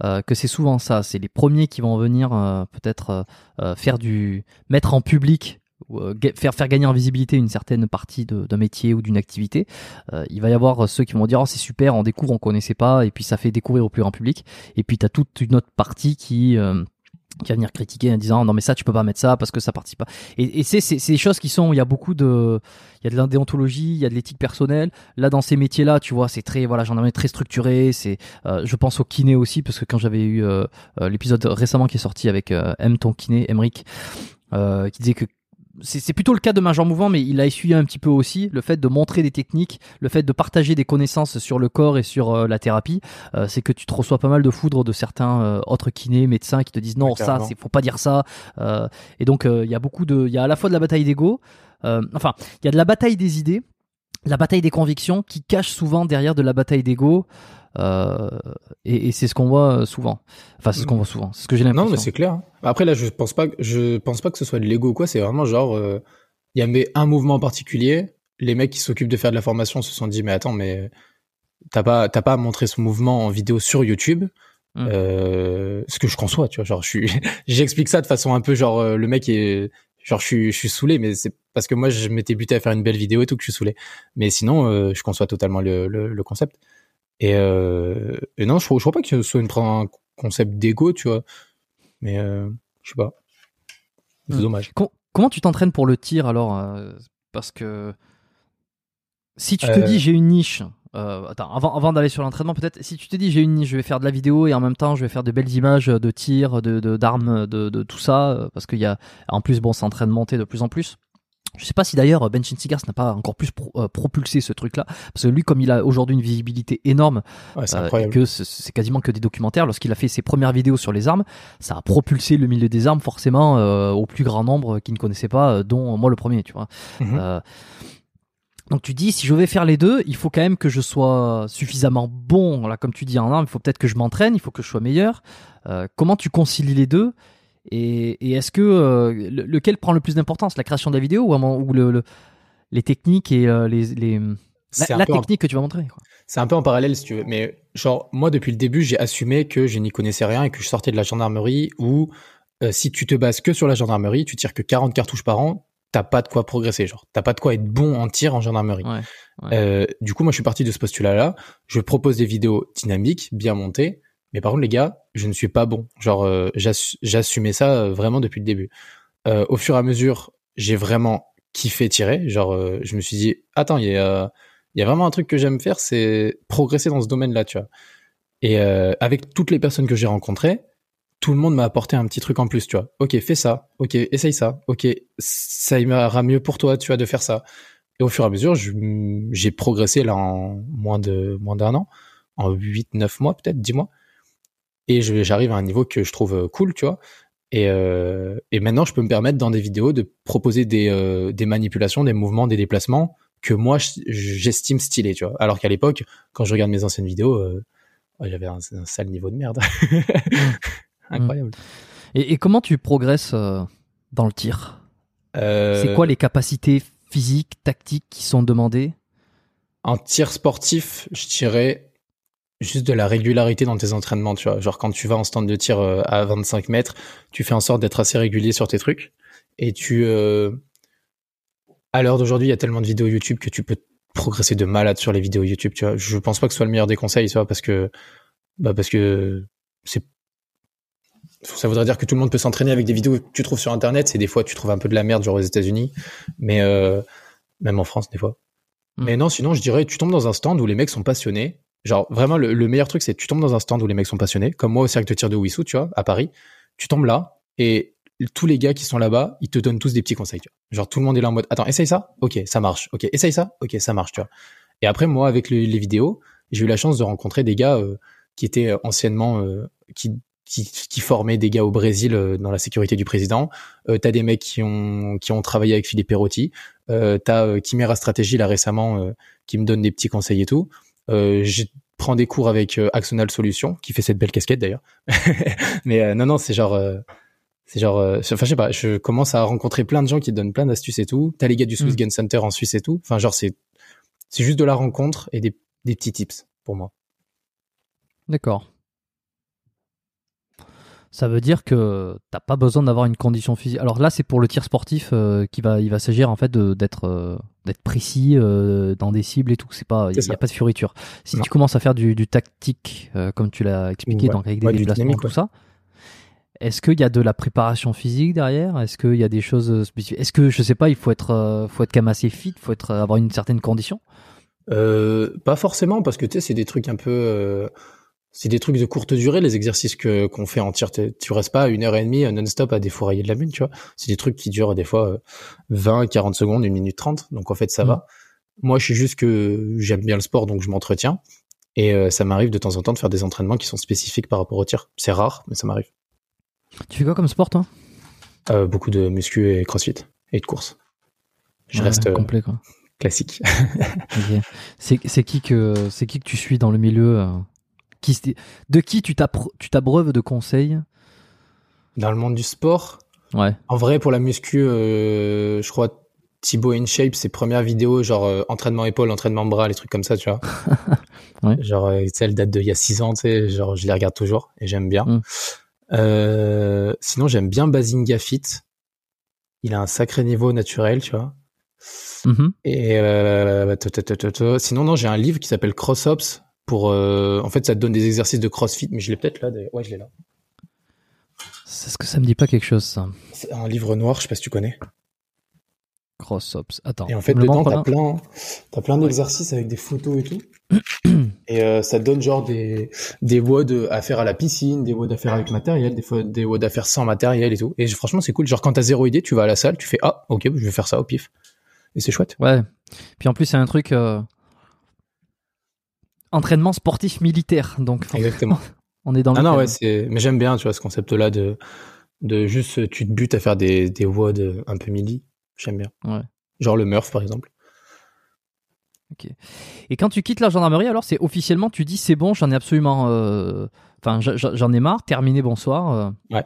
Speaker 1: que c'est souvent ça, c'est les premiers qui vont venir peut-être faire du mettre en public faire faire gagner en visibilité une certaine partie d'un métier ou d'une activité. Euh, il va y avoir ceux qui vont dire oh c'est super, on découvre, on connaissait pas et puis ça fait découvrir au plus grand public. Et puis tu as toute une autre partie qui euh, qui va venir critiquer en disant non mais ça tu peux pas mettre ça parce que ça participe pas et, et c'est des choses qui sont il y a beaucoup de il y a de l'indéontologie il y a de l'éthique personnelle là dans ces métiers là tu vois c'est très voilà j'en ai très structuré c'est euh, je pense au kiné aussi parce que quand j'avais eu euh, euh, l'épisode récemment qui est sorti avec euh, M ton kiné Emric euh, qui disait que c'est plutôt le cas de Major Mouvement, mais il a essuyé un petit peu aussi le fait de montrer des techniques, le fait de partager des connaissances sur le corps et sur euh, la thérapie. euh, c'est que tu te reçois pas mal de foudre de certains euh, autres kinés, médecins qui te disent non, ça, c'est faut pas dire ça. Euh, et donc euh, il y a beaucoup de, il y a à la fois de la bataille d'ego, euh, enfin il y a de la bataille des idées. La bataille des convictions qui cache souvent derrière de la bataille d'ego. Euh, et, et c'est ce qu'on voit souvent. Enfin, c'est ce qu'on voit souvent. C'est ce que j'ai l'impression.
Speaker 2: Non, mais c'est clair. hein. Après, là, je pense pas, que- je pense pas que ce soit de l'ego ou quoi. C'est vraiment genre, euh, il y avait un mouvement en particulier. Les mecs qui s'occupent de faire de la formation se sont dit, mais attends, mais t'as pas, t'as pas à montrer ce mouvement en vidéo sur YouTube.
Speaker 1: Mm.
Speaker 2: Euh, ce que je conçois, tu vois. Genre, je suis, j'explique ça de façon un peu genre, euh, le mec est, genre, je suis, je suis saoulé, mais c'est parce que moi, je m'étais buté à faire une belle vidéo et tout que je suis saoulé. Mais sinon, euh, je conçois totalement le, le, le concept. Et, euh, et non, je, je crois pas que ce soit une, un concept d'ego, tu vois. Mais euh, je sais pas. C'est
Speaker 1: Hmm.
Speaker 2: dommage.
Speaker 1: Com- comment tu t'entraînes pour le tir alors Parce que si tu te dis j'ai une niche, euh, attends, avant, avant d'aller sur l'entraînement, peut-être, si tu te dis j'ai une niche, je vais faire de la vidéo et en même temps je vais faire de belles images de tir, de de- d'armes, de, de, tout ça, euh, parce qu'il y a en plus bon, c'est en train de monter de plus en plus. Je sais pas si d'ailleurs Ben Cigars n'a pas encore plus pro- euh, propulsé ce truc-là, parce que lui, comme il a aujourd'hui une visibilité énorme,
Speaker 2: Ouais,
Speaker 1: euh, et que c'est- quasiment que des documentaires. Lorsqu'il a fait ses premières vidéos sur les armes, ça a propulsé le milieu des armes forcément euh, au plus grand nombre qui ne connaissaient pas, dont moi le premier, tu vois.
Speaker 2: Mhm.
Speaker 1: Donc tu dis, si je vais faire les deux, il faut quand même que je sois suffisamment bon, là comme tu dis en armes, il faut peut-être que je m'entraîne, il faut que je sois meilleur. Euh, comment tu concilies les deux? Et, et est-ce que euh, le- lequel prend le plus d'importance, la création de la vidéo ou, vraiment- ou le, le- les techniques et euh, les, les- la,
Speaker 2: en-
Speaker 1: technique que tu vas montrer.
Speaker 2: C'est un peu en parallèle, si tu veux. Mais genre, moi, depuis le début, j'ai assumé que je n'y connaissais rien et que je sortais de la gendarmerie où, si tu te bases que sur la gendarmerie, tu tires que 40 cartouches par an, t'as pas de quoi progresser. Genre, t'as pas de quoi être bon en tir en gendarmerie.
Speaker 1: Ouais, ouais.
Speaker 2: Euh, du coup, moi, je suis parti de ce postulat-là. Je propose des vidéos dynamiques, bien montées. Mais par contre, les gars, je ne suis pas bon. Genre, euh, j'assu- j'assumais ça euh, vraiment depuis le début. Euh, au fur et à mesure, j'ai vraiment kiffé tirer. Genre, euh, je me suis dit, attends, il y a, il y a vraiment un truc que j'aime faire, c'est progresser dans ce domaine-là, tu vois. Et euh, avec toutes les personnes que j'ai rencontrées, tout le monde m'a apporté un petit truc en plus, tu vois. Ok, fais ça. Ok, essaye ça. Ok, ça ira mieux pour toi, tu vois, de faire ça. Et au fur et à mesure, j'ai progressé là en moins de moins d'un an, en 8 9 mois peut-être, 10 mois. Et j'arrive à un niveau que je trouve euh, cool, tu vois. Et, euh, et maintenant, je peux me permettre dans des vidéos de proposer des, euh, des manipulations, des mouvements, des déplacements que moi je- j'estime stylés, tu vois. Alors qu'à l'époque, quand je regarde mes anciennes vidéos, euh, j'avais un sale niveau de merde. Incroyable.
Speaker 1: Et, et comment tu progresses euh, dans le tir?
Speaker 2: Euh,
Speaker 1: C'est quoi les capacités physiques, tactiques qui sont demandées?
Speaker 2: En tir sportif, je dirais juste de la régularité dans tes entraînements, tu vois. Genre quand tu vas en stand de tir euh, à 25 mètres, tu fais en sorte d'être assez régulier sur tes trucs. Et tu... euh, À l'heure d'aujourd'hui, il y a tellement de vidéos YouTube que tu peux progresser de malade sur les vidéos YouTube, tu vois. Je pense pas que ce soit le meilleur des conseils, tu vois, parce que... Bah parce que c'est... Ça voudrait dire que tout le monde peut s'entraîner avec des vidéos que tu trouves sur Internet. C'est des fois, tu trouves un peu de la merde, genre aux États-Unis. Mais euh, même en France, des fois.
Speaker 1: Mm.
Speaker 2: Mais non, sinon, je dirais, tu tombes dans un stand où les mecs sont passionnés. Genre, vraiment, le, le meilleur truc, c'est tu tombes dans un stand où les mecs sont passionnés, comme moi au cercle de tir de Wissou, tu vois, à Paris. Tu tombes là, et tous les gars qui sont là-bas, ils te donnent tous des petits conseils, tu vois. Genre, tout le monde est là en mode, attends, essaye ça? Ok, ça marche. Ok, essaye ça? Ok, ça marche, tu vois. Et après, moi, avec le- les vidéos, j'ai eu la chance de rencontrer des gars euh, qui étaient euh, anciennement, euh, qui, qui, qui formaient des gars au Brésil euh, dans la sécurité du président. Euh, t'as des mecs qui ont, qui ont travaillé avec Philippe Perotti. Euh, t'as euh, Chimera Stratégie, là, récemment, euh, qui me donne des petits conseils et tout. Euh, je prends des cours avec Axonal Solutions, qui fait cette belle casquette d'ailleurs. Mais euh, non, non, c'est genre, euh, c'est genre, euh, enfin, je sais pas, je commence à rencontrer plein de gens qui te donnent plein d'astuces et tout. T'as les gars du Swiss
Speaker 1: Mm.
Speaker 2: Gun Center en Suisse et tout. Enfin, genre, c'est, c'est juste de la rencontre et des, des petits tips pour moi.
Speaker 1: D'accord. Ça veut dire que t'as pas besoin d'avoir une condition physique. Alors là, c'est pour le tir sportif euh, qui va, il va s'agir en fait d'être euh, d'être précis euh, dans des cibles et tout. C'est pas, il
Speaker 2: C'est
Speaker 1: y, a pas de fioriture. Si
Speaker 2: Non.
Speaker 1: tu commences à faire du, du tactique, euh, comme tu l'as expliqué,
Speaker 2: Ouais.
Speaker 1: donc avec des
Speaker 2: Ouais,
Speaker 1: déplacements,
Speaker 2: dynamique,
Speaker 1: tout
Speaker 2: ouais.
Speaker 1: ça. Est-ce qu'il y a de la préparation physique derrière? Est-ce qu'il y a des choses spécifiques? Est-ce que je sais pas, il faut être, euh, faut être quand même assez fit, faut être avoir une certaine condition?
Speaker 2: Pas forcément, parce que tu sais, c'est des trucs un peu, c'est des trucs de courte durée, les exercices que qu'on fait en tir. Tu restes pas une heure et demie euh, non-stop à défourailler de la mine, tu vois. C'est des trucs qui durent des fois euh, 20, 40 secondes, une minute 30. Donc en fait, ça
Speaker 1: Mhm.
Speaker 2: va. Moi, je suis juste que j'aime bien le sport, donc je m'entretiens. Et euh, ça m'arrive de temps en temps de faire des entraînements qui sont spécifiques par rapport au tir. C'est rare, mais ça m'arrive.
Speaker 1: Tu fais quoi comme sport, toi?
Speaker 2: Euh, beaucoup de muscu et crossfit et de course. Je
Speaker 1: Ouais,
Speaker 2: reste euh,
Speaker 1: complet, quoi.
Speaker 2: classique.
Speaker 1: C'est qui que c'est qui que tu suis dans le milieu euh, qui, De qui tu t'abreuves de conseils?
Speaker 2: Dans le monde du sport,
Speaker 1: Ouais.
Speaker 2: en vrai, pour la muscu, euh, je crois Thibaut InShape, ses premières vidéos, genre euh, entraînement épaule, entraînement bras, les trucs comme ça, tu vois.
Speaker 1: Ouais.
Speaker 2: Genre, euh, tu sais, elle date d'il y a 6 ans, tu sais, genre, je les regarde toujours et j'aime bien.
Speaker 1: Mm.
Speaker 2: Sinon, j'aime bien Bazinga Fit. Il a un sacré niveau naturel, tu vois.
Speaker 1: Mhm.
Speaker 2: Et sinon, non, j'ai un livre qui s'appelle Cross Ops pour. euh, en fait, ça te donne des exercices de CrossFit, mais je l'ai peut-être là. d'ailleurs. Ouais, je l'ai là.
Speaker 1: C'est ce que ça me dit pas quelque chose ça.
Speaker 2: C'est un livre noir, je sais pas si tu connais.
Speaker 1: Cross ops. Attends.
Speaker 2: Et en fait, dedans, t'as plein, t'as plein d'exercices avec des photos et tout. et euh, ça te donne genre des, des WOD à faire à la piscine, des WOD à faire avec matériel, des, fois des WOD à faire sans matériel et tout. Et franchement, c'est cool. Genre, quand t'as zéro idée, tu vas à la salle, tu fais, ah, ok, je vais faire ça au pif. Et c'est chouette.
Speaker 1: Ouais. Puis en plus, c'est un truc. euh, Entraînement sportif militaire. Donc,
Speaker 2: Exactement.
Speaker 1: on est dans le.
Speaker 2: Ah non, ouais, c'est, mais j'aime bien, tu vois, ce concept-là de, de juste, tu te butes à faire des, des WOD un peu midi. J'aime bien.
Speaker 1: Ouais.
Speaker 2: Genre le Murph, par exemple.
Speaker 1: Et quand tu quittes la gendarmerie, alors c'est officiellement, tu dis c'est bon, j'en ai absolument. euh, Enfin, j'en ai marre, terminé, bonsoir. euh,
Speaker 2: Ouais,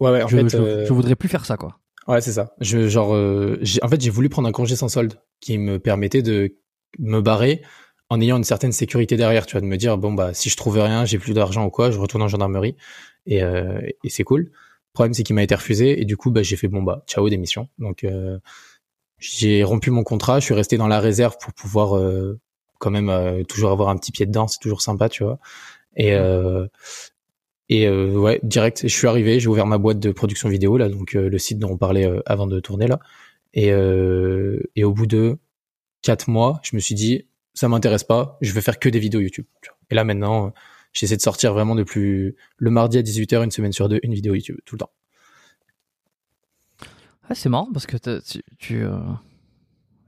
Speaker 2: ouais, en
Speaker 1: je,
Speaker 2: fait.
Speaker 1: je-
Speaker 2: euh,
Speaker 1: je voudrais plus faire ça, quoi.
Speaker 2: Ouais, c'est ça. Je, genre, euh, en fait, j'ai voulu prendre un congé sans solde qui me permettait de me barrer en ayant une certaine sécurité derrière, tu vois, de me dire, bon, bah, si je trouve rien, j'ai plus d'argent ou quoi, je retourne en gendarmerie et, euh, et c'est cool. Le problème, c'est qu'il m'a été refusé et du coup, bah, j'ai fait, bon, bah, ciao, démission. Donc, euh, j'ai rompu mon contrat, je suis resté dans la réserve pour pouvoir euh, quand même euh, toujours avoir un petit pied dedans, c'est toujours sympa, tu vois. Et, euh, et euh, ouais, direct, je suis arrivé, j'ai ouvert ma boîte de production vidéo là, donc euh, le site dont on parlait avant de tourner là. Et, euh, et au bout de quatre mois, je me suis dit, ça m'intéresse pas, je vais faire que des vidéos YouTube. Et là maintenant, euh, j'essaie de sortir vraiment de plus le mardi à 18h, une semaine sur deux, une vidéo YouTube tout le temps.
Speaker 1: Ah, c'est marrant parce que tu. tu, euh,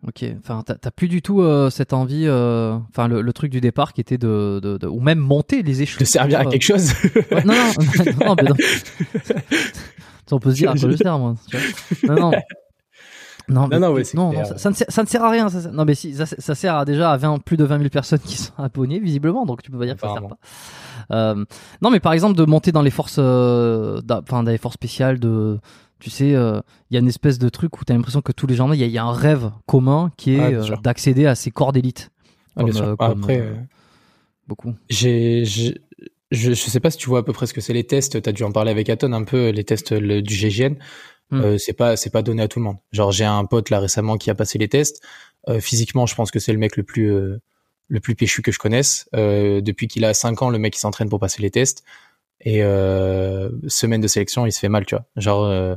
Speaker 1: Ok, enfin, t'as plus du tout euh, cette envie, euh, enfin, le, le truc du départ qui était de, de, de- ou même monter les échelons.
Speaker 2: De servir à quelque chose.
Speaker 1: ouais, non, non, non, mais non. On peut se dire je tu vois. Non, non. Non, mais-
Speaker 2: non, ouais, c'est
Speaker 1: non,
Speaker 2: clair.
Speaker 1: non, ça, ça ne sert, ça ne sert à rien. Ça, sert- non, mais si, ça, ça sert à déjà à 20, plus de 20 000 personnes qui sont abonnées, visiblement, donc tu peux pas dire que ça sert pas. Euh, non, mais par exemple, de monter dans les forces, euh, enfin, dans les forces spéciales, de, tu sais, euh, il y a une espèce de truc où tu as l'impression que tous les gens, il y, a- il y a un rêve commun qui est
Speaker 2: bien
Speaker 1: euh, d'accéder à ces corps d'élite.
Speaker 2: Ah, bien sûr.
Speaker 1: comme,
Speaker 2: Après,
Speaker 1: Beaucoup.
Speaker 2: j'ai, je, je sais pas si tu vois à peu près ce que c'est les tests. T'as dû en parler avec Aton un peu les tests le- du GGN.
Speaker 1: Hmm.
Speaker 2: Euh, c'est pas c'est pas donné à tout le monde. Genre j'ai un pote là récemment qui a passé les tests. Euh, physiquement, je pense que c'est le mec le plus euh, le plus péchu que je connaisse. Euh, depuis qu'il a 5 ans, le mec il s'entraîne pour passer les tests. Et euh, semaine de sélection, il se fait mal, tu vois. Genre euh,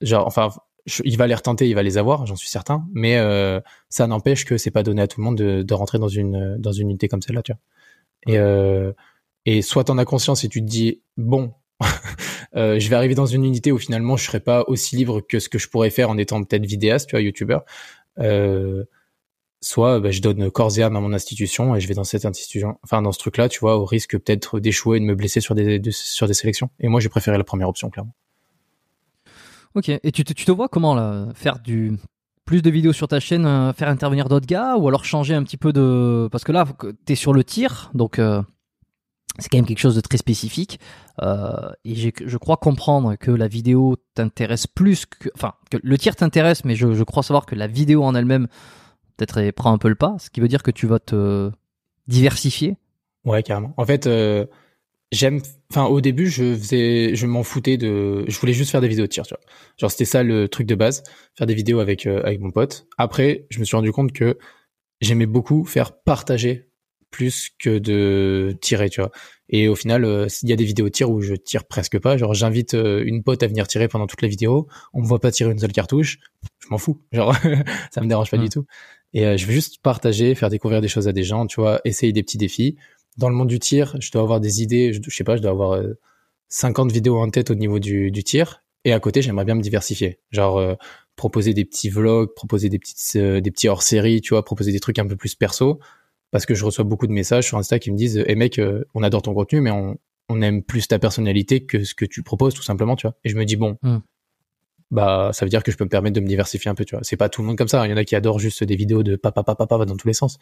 Speaker 2: genre enfin je- il va les retenter, il va les avoir, j'en suis certain. Mais euh, ça n'empêche que c'est pas donné à tout le monde de, de rentrer dans une dans une unité comme celle-là, tu vois. Et euh, et soit t'en as conscience et tu te dis bon, euh, je vais arriver dans une unité où finalement je serai pas aussi libre que ce que je pourrais faire en étant peut-être vidéaste, tu vois, youtubeur. Euh, soit bah, je donne corps et âme à mon institution et je vais dans cette institution, enfin dans ce truc-là, tu vois, au risque peut-être d'échouer et de me blesser sur des de- sur des sélections. Et moi j'ai préféré la première option clairement.
Speaker 1: Ok. Et tu te, tu te vois comment là faire du plus de vidéos sur ta chaîne, euh, faire intervenir d'autres gars, ou alors changer un petit peu de parce que là t'es sur le tir, donc euh, c'est quand même quelque chose de très spécifique. Euh, et je crois comprendre que la vidéo t'intéresse plus que, enfin, que le tir t'intéresse, mais je, crois savoir que la vidéo en elle-même peut-être prend un peu le pas, ce qui veut dire que tu vas te diversifier.
Speaker 2: Ouais, carrément. En fait, euh, j'aime. Enfin, au début, je faisais, je m'en foutais de. Je voulais juste faire des vidéos de tir, tu vois. Genre, c'était ça le truc de base, faire des vidéos avec euh, avec mon pote. Après, je me suis rendu compte que j'aimais beaucoup faire partager plus que de tirer, tu vois. Et au final, euh, il y a des vidéos de tir où je tire presque pas. Genre, j'invite euh, une pote à venir tirer pendant toute la vidéo. On me voit pas tirer une seule cartouche. Je m'en fous. Genre, ça me dérange pas
Speaker 1: Mm.
Speaker 2: du tout. Et euh, je veux juste partager, faire découvrir des choses à des gens, tu vois, essayer des petits défis. Dans le monde du tir, je dois avoir des idées. Je, je sais pas, je dois avoir euh, 50 vidéos en tête au niveau du, du tir. Et à côté, j'aimerais bien me diversifier. Genre, proposer des petits vlogs, proposer des petites, euh, des petits hors-série, tu vois, proposer des trucs un peu plus perso parce que je reçois beaucoup de messages sur Insta qui me disent "Eh mec, euh, on adore ton contenu mais on on aime plus ta personnalité que ce que tu proposes tout simplement, tu vois." Et je me dis bon,
Speaker 1: Hmm.
Speaker 2: bah ça veut dire que je peux me permettre de me diversifier un peu, tu vois. C'est pas tout le monde comme ça. Il y en a qui adorent juste des vidéos de papa, papa, papa dans tous les sens.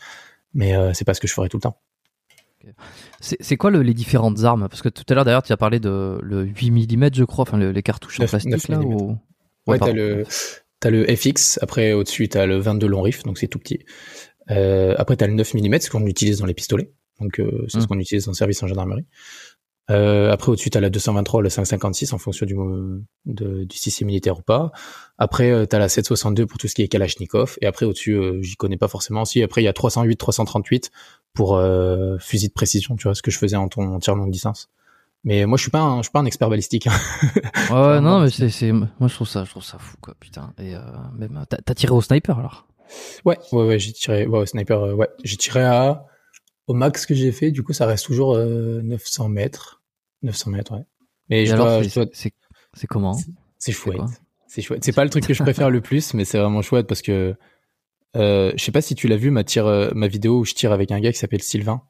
Speaker 2: Mais euh, c'est pas ce que je ferai tout le temps.
Speaker 1: C'est quoi le, les différentes armes? Parce que tout à l'heure, d'ailleurs, tu as parlé de le 8 mm, je crois, enfin le, les cartouches
Speaker 2: 9,
Speaker 1: en plastique
Speaker 2: 9
Speaker 1: là. Ou...
Speaker 2: Ouais,
Speaker 1: pardon.
Speaker 2: t'as le t'as le FX. Après au-dessus t'as le 22 long riff, donc c'est tout petit. Euh, après t'as le 9 mm, ce qu'on utilise dans les pistolets. Donc euh, c'est ce
Speaker 1: Mm.
Speaker 2: qu'on utilise en service en gendarmerie. Euh, après au-dessus t'as la 223, le 556 en fonction du de, du système militaire ou pas. Après euh, t'as la 762 pour tout ce qui est Kalachnikov. Et après au-dessus euh, j'y connais pas forcément. Si après il y a 308, 338 pour euh, fusil de précision. Tu vois ce que je faisais en, ton, en tir longue distance. Mais moi je suis pas un, je suis pas un expert balistique. hein.
Speaker 1: Ouais, non, mais c'est, c'est, moi je trouve ça, je trouve ça fou, quoi, putain. Et euh, même, t'as, t'as tiré au sniper alors?
Speaker 2: Ouais, ouais, ouais, j'ai tiré, ouais, au sniper, euh, ouais, j'ai tiré à, au max que j'ai fait, du coup, ça reste toujours euh, 900 mètres. 900 mètres, ouais. Mais je dois,
Speaker 1: c'est,
Speaker 2: je dois-
Speaker 1: c'est, c'est comment
Speaker 2: c'est chouette. C'est chouette. C'est pas le truc que je préfère le plus, mais c'est vraiment chouette parce que, euh, je sais pas si tu l'as vu, ma tire, euh, ma vidéo où je tire avec un gars qui s'appelle Sylvain.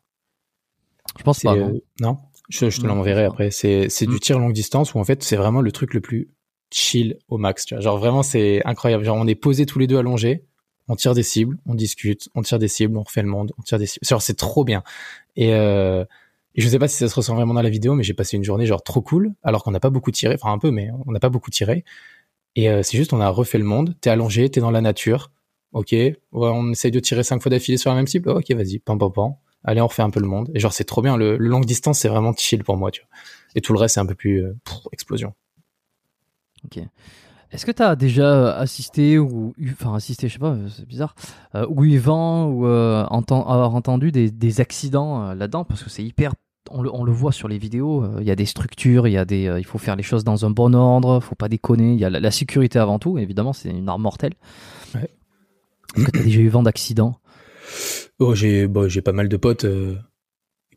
Speaker 1: Je pense
Speaker 2: C'est,
Speaker 1: pas.
Speaker 2: euh,
Speaker 1: non?
Speaker 2: non? Je, je te
Speaker 1: Non,
Speaker 2: l'enverrai après. C'est, c'est
Speaker 1: Mm.
Speaker 2: du tir longue distance où en fait, c'est vraiment le truc le plus chill au max, tu vois. Genre vraiment, c'est incroyable. Genre, on est posés tous les deux allongés. On tire des cibles, on discute, on tire des cibles, on refait le monde, on tire des cibles. C'est trop bien. Et, euh, et je sais pas si ça se ressent vraiment dans la vidéo, mais j'ai passé une journée genre trop cool, alors qu'on n'a pas beaucoup tiré, enfin un peu, mais on n'a pas beaucoup tiré. Et euh, c'est juste, on a refait le monde. T'es allongé, t'es dans la nature. Ok, on essaye de tirer cinq fois d'affilée sur la même cible. Ok, vas-y, pam pam pam. Allez, on refait un peu le monde. Et genre, c'est trop bien. Le, longue distance, c'est vraiment chill pour moi, tu vois. Et tout le reste, c'est un peu plus euh, explosion.
Speaker 1: Ok. Est-ce que t'as déjà assisté ou, eu- enfin assisté, je sais pas, euh, c'est bizarre, euh, ou eu vent ou euh, enten- avoir entendu des, des accidents euh, là-dedans? Parce que c'est hyper, on le, on le voit sur les vidéos. euh, Il y a des structures, il y a des, euh, il faut faire les choses dans un bon ordre, faut pas déconner. Il y a la, la sécurité avant tout. Évidemment, c'est une arme mortelle.
Speaker 2: Ouais.
Speaker 1: Est-ce que t'as déjà eu vent d'accidents
Speaker 2: Oh, j'ai bon, j'ai pas mal de potes euh,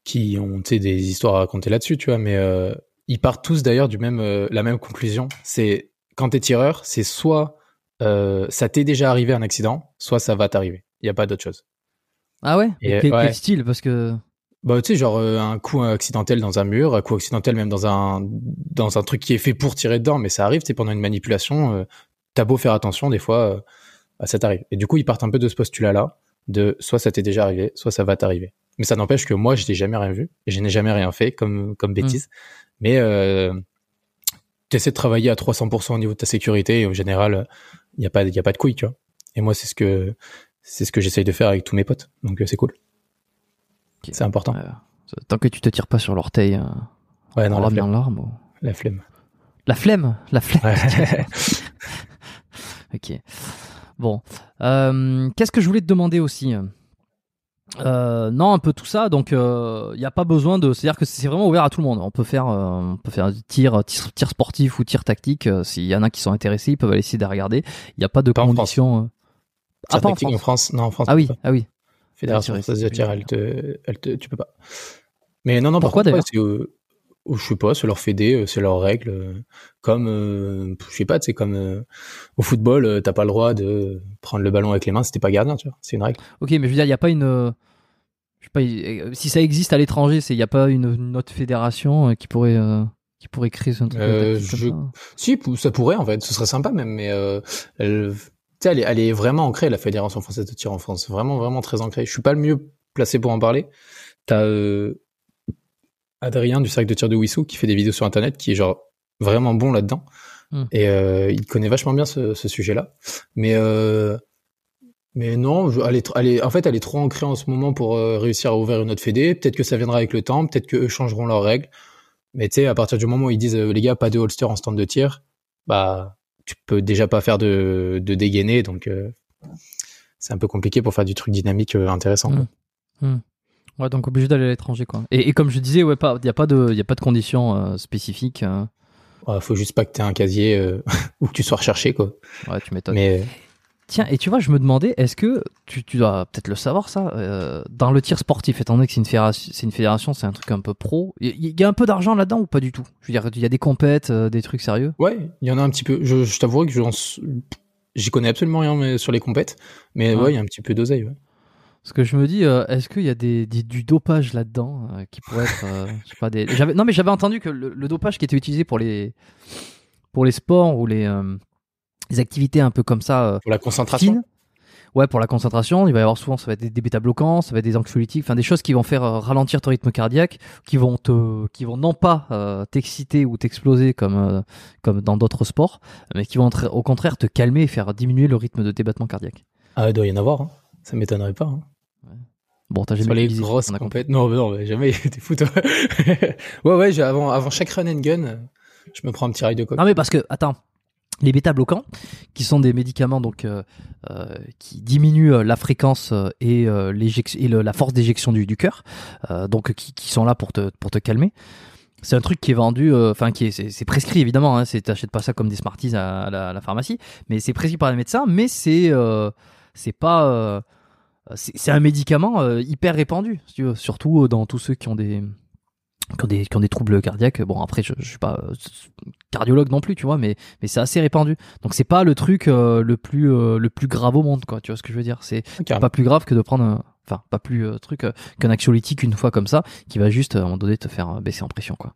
Speaker 2: qui ont tu des histoires à raconter là-dessus, tu vois, mais euh, ils partent tous d'ailleurs du même euh, la même conclusion. C'est quand t'es tireur, c'est soit euh, ça t'est déjà arrivé un accident, soit ça va t'arriver. Il y a pas d'autre chose.
Speaker 1: Ah ouais,
Speaker 2: Et,
Speaker 1: quel,
Speaker 2: ouais.
Speaker 1: quel style? Parce que
Speaker 2: Bah tu sais genre euh, un coup accidentel dans un mur, un coup accidentel même dans un dans un truc qui est fait pour tirer dedans, mais ça arrive, tu sais pendant une manipulation, euh, t'as beau faire attention, des fois bah, ça t'arrive. Et du coup ils partent un peu de ce postulat là, de soit ça t'est déjà arrivé, soit ça va t'arriver. Mais ça n'empêche que moi je n'ai jamais rien vu, et je n'ai jamais rien fait comme comme bêtise. Mais euh, t'essaies de travailler à 300% au niveau de ta sécurité, et au général il y a pas il y a pas de couilles, tu vois. Et moi c'est ce que c'est ce que j'essaye de faire avec tous mes potes, donc euh, c'est cool. C'est important.
Speaker 1: euh, tant que tu te tires pas sur l'orteil, euh,
Speaker 2: Ouais, non, la flemme.
Speaker 1: l'arme. ou-
Speaker 2: La flemme.
Speaker 1: La flemme, la flemme.
Speaker 2: Ouais.
Speaker 1: Ok. Bon. Euh, Qu'est-ce que je voulais te demander aussi Euh, Non, un peu tout ça. Donc, il n'y a pas besoin de. C'est-à-dire que c'est vraiment ouvert à tout le monde. On peut faire, euh, on peut faire tir, tir, tir sportif ou tir tactique. Euh, S'il y en a qui sont intéressés, ils peuvent aller essayer de regarder. Il n'y a pas de
Speaker 2: Pas en
Speaker 1: conditions. euh.
Speaker 2: Ah,
Speaker 1: pas en
Speaker 2: tactique
Speaker 1: France.
Speaker 2: en France. Non, en France.
Speaker 1: Ah oui, ah oui.
Speaker 2: Fédération française de tir, elle te, elle te, tu peux pas. Mais non, non, par
Speaker 1: Pourquoi,
Speaker 2: contre,
Speaker 1: d'ailleurs?
Speaker 2: euh, je sais pas, c'est leur fédé, euh, c'est leurs règles. euh, Comme, euh, je sais pas, c'est comme euh, au football, euh, t'as pas le droit de prendre le ballon avec les mains si t'es pas gardien, tu vois. C'est une règle.
Speaker 1: Ok, mais je veux dire, il n'y a pas une. Je sais pas, si ça existe à l'étranger, c'est il n'y a pas une, une autre fédération qui pourrait euh, qui pourrait créer un truc
Speaker 2: Euh, je-
Speaker 1: ça
Speaker 2: Si, ça pourrait en fait, ce serait sympa même, mais euh, elle, tu sais, elle, est, elle est vraiment ancrée, la Fédération française de tir en France, vraiment, vraiment très ancrée. Je suis pas le mieux placé pour en parler. T'as euh, Adrien du cercle de tir de Wissou qui fait des vidéos sur Internet, qui est genre vraiment bon là-dedans,
Speaker 1: Hmm.
Speaker 2: et euh, il connaît vachement bien ce, ce sujet-là. Mais euh, mais non, je- elle est, elle est, en fait, elle est trop ancrée en ce moment pour euh, réussir à ouvrir une autre fédé. Peut-être que ça viendra avec le temps, peut-être qu'eux changeront leurs règles. Mais tu sais, à partir du moment où ils disent, euh, les gars, pas de holster en stand de tir, bah, tu peux déjà pas faire de, de dégainer, donc euh, c'est un peu compliqué pour faire du truc dynamique intéressant.
Speaker 1: Ouais, donc obligé d'aller à l'étranger, quoi. Et, et comme je disais, ouais, il y a pas de, il a pas de conditions euh, spécifiques. euh.
Speaker 2: Ouais, faut juste pas que t'aies un casier euh, ou que tu sois recherché, quoi.
Speaker 1: Ouais, tu m'étonnes.
Speaker 2: Mais
Speaker 1: Tiens, et tu vois, je me demandais, est-ce que tu, tu dois peut-être le savoir ça, euh, dans le tir sportif, étant donné que c'est une fédération, c'est une fédération, c'est un truc un peu pro. Il y, a un peu d'argent là-dedans ou pas du tout? Je veux dire, il y a des compètes, euh, des trucs sérieux?
Speaker 2: ouais, il y en a un petit peu. Je, je t'avouerai que j'y connais absolument rien mais, sur les compètes, mais
Speaker 1: Ouais.
Speaker 2: ouais, il y a un petit peu d'oseille. Ouais.
Speaker 1: Parce que je me dis, euh, est-ce qu'il y a des, des- du dopage là-dedans euh, qui pourrait être, euh, je sais pas, des. J'avais, non, mais j'avais entendu que le, le dopage qui était utilisé pour les pour les sports ou les des activités un peu comme ça.
Speaker 2: pour la concentration.
Speaker 1: Fines. Ouais, pour la concentration, il va y avoir souvent, ça va être des, bêta bloquants, ça va être des anxiolytiques, enfin des choses qui vont faire ralentir ton rythme cardiaque, qui vont te, qui vont non pas t'exciter ou t'exploser comme comme dans d'autres sports, mais qui vont au contraire te calmer et faire diminuer le rythme de tes battements cardiaques.
Speaker 2: Ah, il doit y en avoir. Hein. Ça m'étonnerait pas. Hein.
Speaker 1: Bon, t'as jamais
Speaker 2: les grosses compètes. Non, non, jamais. T'es fou, toi. ouais, ouais, avant, avant chaque run and gun, je me prends un petit rail de coke.
Speaker 1: Non, mais parce que, attends, les bêta-bloquants, qui sont des médicaments donc euh, euh, qui diminuent euh, la fréquence et, et la force d'éjection du, du cœur, donc qui, qui, sont là pour te, pour te calmer. C'est un truc qui est vendu, enfin qui est, c'est, prescrit évidemment. Hein, t'achètes pas ça comme des Smarties à, la, à la, pharmacie, mais c'est prescrit par les médecins. Mais c'est c'est pas c'est un médicament euh, hyper répandu, surtout dans tous ceux qui ont des qui ont des, qui ont des troubles cardiaques. Bon, après, je, je suis pas euh, cardiologue non plus, tu vois, mais, mais c'est assez répandu. Donc, c'est pas le truc euh, le plus le plus grave au monde, quoi. Tu vois ce que je veux dire C'est pas plus grave que de prendre, enfin, pas plus truc qu'un anxiolytique une fois comme ça, qui va juste à un moment donné te faire baisser en pression, quoi.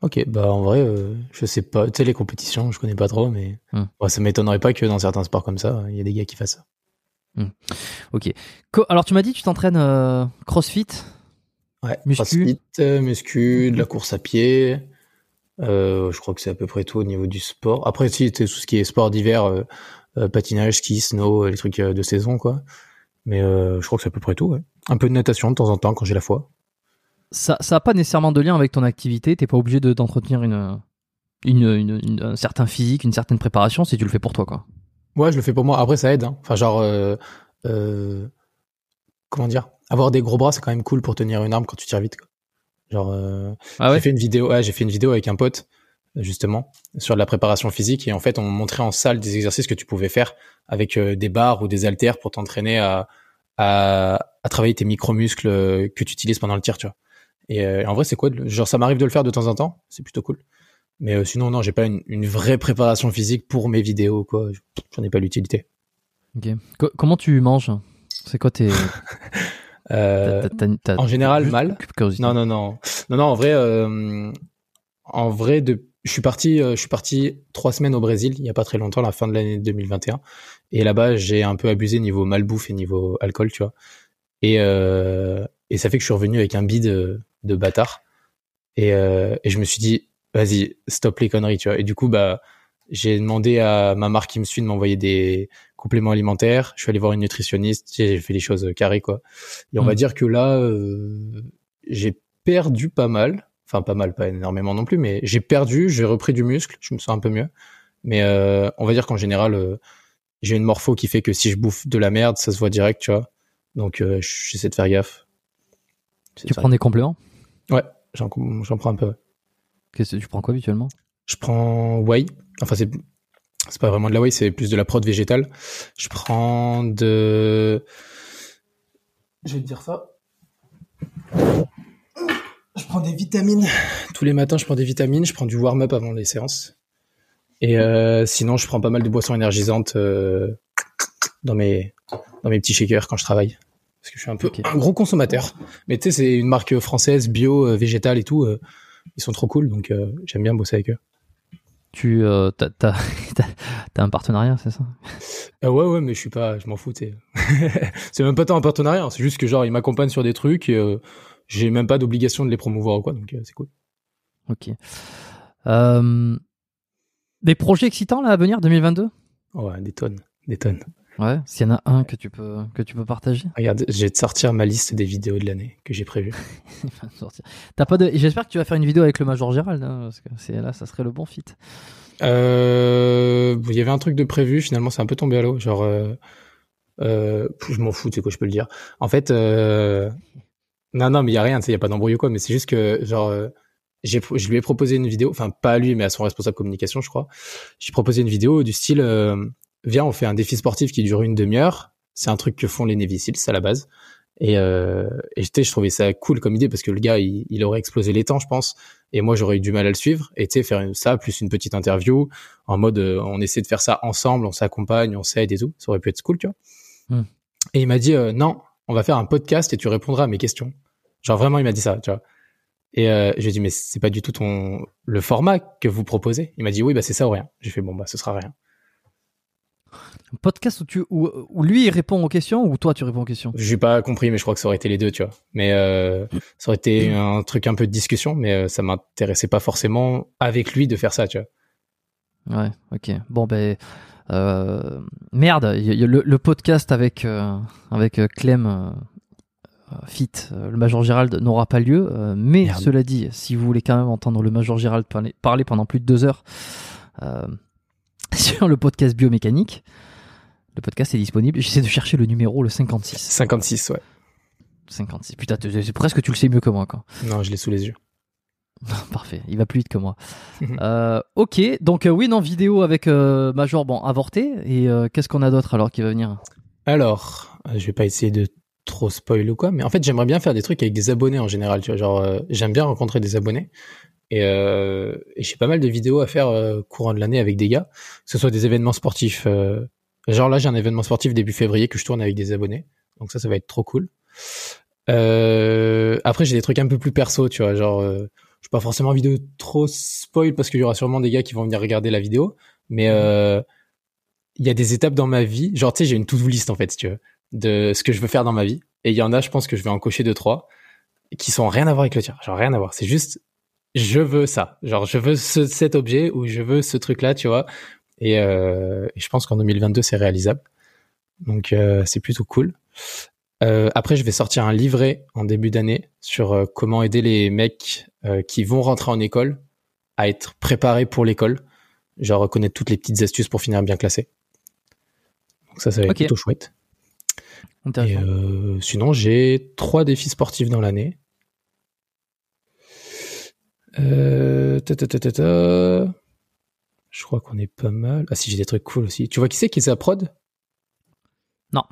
Speaker 2: Ok, bah en vrai, je sais pas. Tu sais, les compétitions, je connais pas trop, mais hum. ça m'étonnerait pas que dans certains sports comme ça, il y a des gars qui fassent ça.
Speaker 1: Hmm. Ok. Alors tu m'as dit tu t'entraînes euh, CrossFit
Speaker 2: Ouais, muscu. CrossFit, euh, muscu, de la course à pied. Euh, je crois que c'est à peu près tout au niveau du sport. Après, si tout ce qui est sport d'hiver, patinage, ski, snow, les trucs de saison, quoi. Mais je crois que c'est à peu près tout. Ouais. Un peu de natation de temps en temps quand j'ai la foi.
Speaker 1: Ça, ça a pas nécessairement de lien avec ton activité. T'es pas obligé de d'entretenir une, une, un certain physique, une certaine préparation si tu le fais pour toi, quoi.
Speaker 2: Ouais, je le fais pour moi. Après, ça aide. Hein. Enfin, genre, euh, euh, comment dire? Avoir des gros bras, c'est quand même cool pour tenir une arme quand tu tires vite. Quoi. Genre, euh, ah j'ai fait une vidéo. Ouais, j'ai fait une vidéo avec un pote justement sur la préparation physique et en fait, on montrait en salle des exercices que tu pouvais faire avec des barres ou des haltères pour t'entraîner à, à, à, travailler tes micro-muscles que tu utilises pendant le tir, tu vois. Et en vrai, c'est quoi Genre, ça m'arrive de le faire de temps en temps. C'est plutôt cool. Mais euh, sinon, non, j'ai pas une, une, vraie préparation physique pour mes vidéos, quoi. J'en ai pas l'utilité.
Speaker 1: Ok. comment tu manges? C'est quoi tes.
Speaker 2: euh, en général, mal? Non, non, non. Non, non, en vrai, euh, en vrai, de, je suis parti, euh, je suis parti trois semaines au Brésil, il y a pas très longtemps, la fin de l'année 2021. Et là-bas, j'ai un peu abusé niveau malbouffe et niveau alcool, tu vois. Et, euh, et ça fait que je suis revenu avec un bide de, de bâtard. Et, et je me suis dit, vas-y, stop les conneries, tu vois. Et du coup, bah, j'ai demandé à ma marque qui me suit de m'envoyer des compléments alimentaires. Je suis allé voir une nutritionniste. J'ai fait les choses carrées, quoi. Et on va mm. dire que là, euh, j'ai perdu pas mal. Enfin, pas mal, pas énormément non plus, mais j'ai perdu, j'ai repris du muscle. Je me sens un peu mieux. Mais euh, on va dire qu'en général, euh, j'ai une morpho qui fait que si je bouffe de la merde, ça se voit direct, tu vois. Donc, j'essaie de faire gaffe.
Speaker 1: Tu prends des compléments?
Speaker 2: Ouais, j'en prends un peu.
Speaker 1: Qu'est-ce que tu prends quoi habituellement?
Speaker 2: Je prends whey. Enfin, c'est c'est pas vraiment de la whey, c'est plus de la prod végétale. Je prends de. Je vais te dire ça. Je prends des vitamines. Tous les matins, je prends des vitamines. Je prends du warm-up avant les séances. Et euh, sinon, je prends pas mal de boissons énergisantes euh, dans mes dans mes petits shakers quand je travaille. Parce que je suis un peu un gros consommateur. Mais tu sais, c'est une marque française, bio, euh, végétale et tout ils sont trop cool, donc euh, j'aime bien bosser avec eux.
Speaker 1: Tu euh, as, un partenariat, c'est ça?
Speaker 2: Euh, Ouais, ouais, mais je suis pas, je m'en fous. c'est même pas tant un partenariat, c'est juste que genre ils m'accompagnent sur des trucs et j'ai même pas d'obligation de les promouvoir ou quoi, donc c'est cool.
Speaker 1: Ok. des projets excitants là à venir 2022
Speaker 2: Ouais, des tonnes, des tonnes.
Speaker 1: Ouais, s'il y en a un que tu peux que tu peux partager.
Speaker 2: Regarde, je vais te sortir ma liste des vidéos de l'année que j'ai prévues.
Speaker 1: T'as pas de. J'espère que tu vas faire une vidéo avec le Major Gérald, hein, parce que c'est là, ça serait le bon fit.
Speaker 2: Euh, il y avait un truc de prévu, finalement, c'est un peu tombé à l'eau. Genre, euh, euh, je m'en fous, c'est quoi, je peux le dire. En fait, euh, non, non, mais il y a rien, il y a pas d'embrouille quoi. Mais c'est juste que, genre, j'ai, je lui ai proposé une vidéo, enfin pas à lui, mais à son responsable communication, je crois. J'ai proposé une vidéo du style viens, on fait un défi sportif qui dure une demi-heure. C'est un truc que font les Navy Seals à la base. Et, euh, et je trouvais ça cool comme idée parce que le gars, il, aurait explosé les temps, je pense. Et moi, j'aurais eu du mal à le suivre. Et tu sais, faire ça plus une petite interview en mode, euh, on essaie de faire ça ensemble, on s'accompagne, on s'aide et tout. Ça aurait pu être cool, tu vois. Hmm. Et il m'a dit, euh, non, on va faire un podcast et tu répondras à mes questions. Genre vraiment, il m'a dit ça, tu vois. Et euh, j'ai dit, mais c'est pas du tout ton le format que vous proposez. Il m'a dit, oui, bah c'est ça ou rien. J'ai fait, bon, bah ce sera rien.
Speaker 1: Un podcast où, tu, où, où, lui il répond aux questions ou toi tu réponds aux questions?
Speaker 2: J'ai pas compris, mais je crois que ça aurait été les deux, tu vois. Mais euh, ça aurait été un truc un peu de discussion, mais euh, ça m'intéressait pas forcément avec lui de faire ça, tu
Speaker 1: vois. Ouais, ok. Bon ben euh, merde, y y a le, le, podcast avec euh, avec Clem euh, Fit, le Major Gérald n'aura pas lieu. mais merde. cela dit, si vous voulez quand même entendre le Major Gérald parler, parler pendant plus de deux heures sur le podcast biomécanique. Le podcast est disponible. J'essaie de chercher le numéro, le 56.
Speaker 2: 56, ouais.
Speaker 1: 56. Putain, c'est presque tu le sais mieux que moi, quoi.
Speaker 2: Non, je l'ai sous les yeux.
Speaker 1: Parfait, il va plus vite que moi. euh, ok, donc euh, oui, non, vidéo avec euh, Major, bon, avorté. Et euh, qu'est-ce qu'on a d'autre alors qui va venir?
Speaker 2: Alors, je vais pas essayer de trop spoil ou quoi, mais en fait, j'aimerais bien faire des trucs avec des abonnés en général. Tu vois, genre, j'aime bien rencontrer des abonnés. Et, euh, et j'ai pas mal de vidéos à faire euh, courant de l'année avec des gars, que ce soit des événements sportifs. Euh, genre là, j'ai un événement sportif début février que je tourne avec des abonnés, donc ça, ça va être trop cool. Euh, après, j'ai des trucs un peu plus perso, tu vois, genre, euh, j'ai pas forcément envie de trop spoil parce qu'il y aura sûrement des gars qui vont venir regarder la vidéo, mais euh, il y a des étapes dans ma vie, genre, tu sais, j'ai une to-do list en fait, si tu veux, de ce que je veux faire dans ma vie, et il y en a, je pense que je vais en cocher deux trois qui sont rien à voir avec le tien, genre rien à voir, c'est juste je veux ça. Genre, je veux ce, cet objet ou je veux ce truc-là, tu vois. Et, euh, et, je pense qu'en 2022, c'est réalisable. Donc, euh, c'est plutôt cool. Euh, après, je vais sortir un livret en début d'année sur comment aider les mecs euh, qui vont rentrer en école à être préparés pour l'école. Genre, reconnaître toutes les petites astuces pour finir bien classé. Donc ça, ça va être okay. plutôt chouette. Et euh, sinon, j'ai trois défis sportifs dans l'année. Euh, ta, ta, ta, ta, ta. Je crois qu'on est pas mal. Ah si, j'ai des trucs cool aussi. Tu vois qui c'est qui est à prod?
Speaker 1: Non.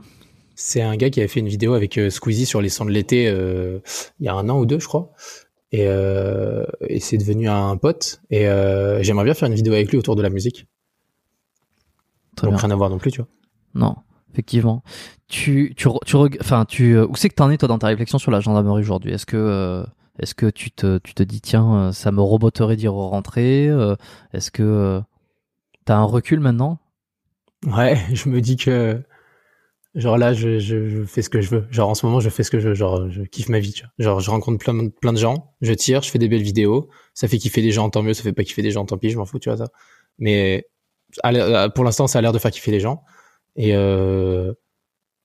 Speaker 2: C'est un gars qui avait fait une vidéo avec euh, Squeezie sur les sons de l'été euh, il y a un an ou deux, je crois. Et, euh, et c'est devenu un pote. Et euh, j'aimerais bien faire une vidéo avec lui autour de la musique.
Speaker 1: Très
Speaker 2: Donc
Speaker 1: bien.
Speaker 2: rien à voir non plus, tu vois.
Speaker 1: Non, effectivement. Tu, tu, tu, enfin, tu, où c'est que t'en es toi dans ta réflexion sur la gendarmerie aujourd'hui? Est-ce que euh, est-ce que tu te, tu te dis, tiens, ça me roboterait d'y rentrer Est-ce que tu as un recul maintenant?
Speaker 2: Ouais, je me dis que, genre là, je, fais ce que je veux. Genre en ce moment, je fais ce que je veux. Genre, je kiffe ma vie. Tu vois. Genre, je rencontre plein, plein de gens, je tire, je fais des belles vidéos. Ça fait kiffer des gens, tant mieux. Ça fait pas kiffer des gens, tant pis, je m'en fous, tu vois ça. Mais pour l'instant, ça a l'air de faire kiffer les gens. Et, euh,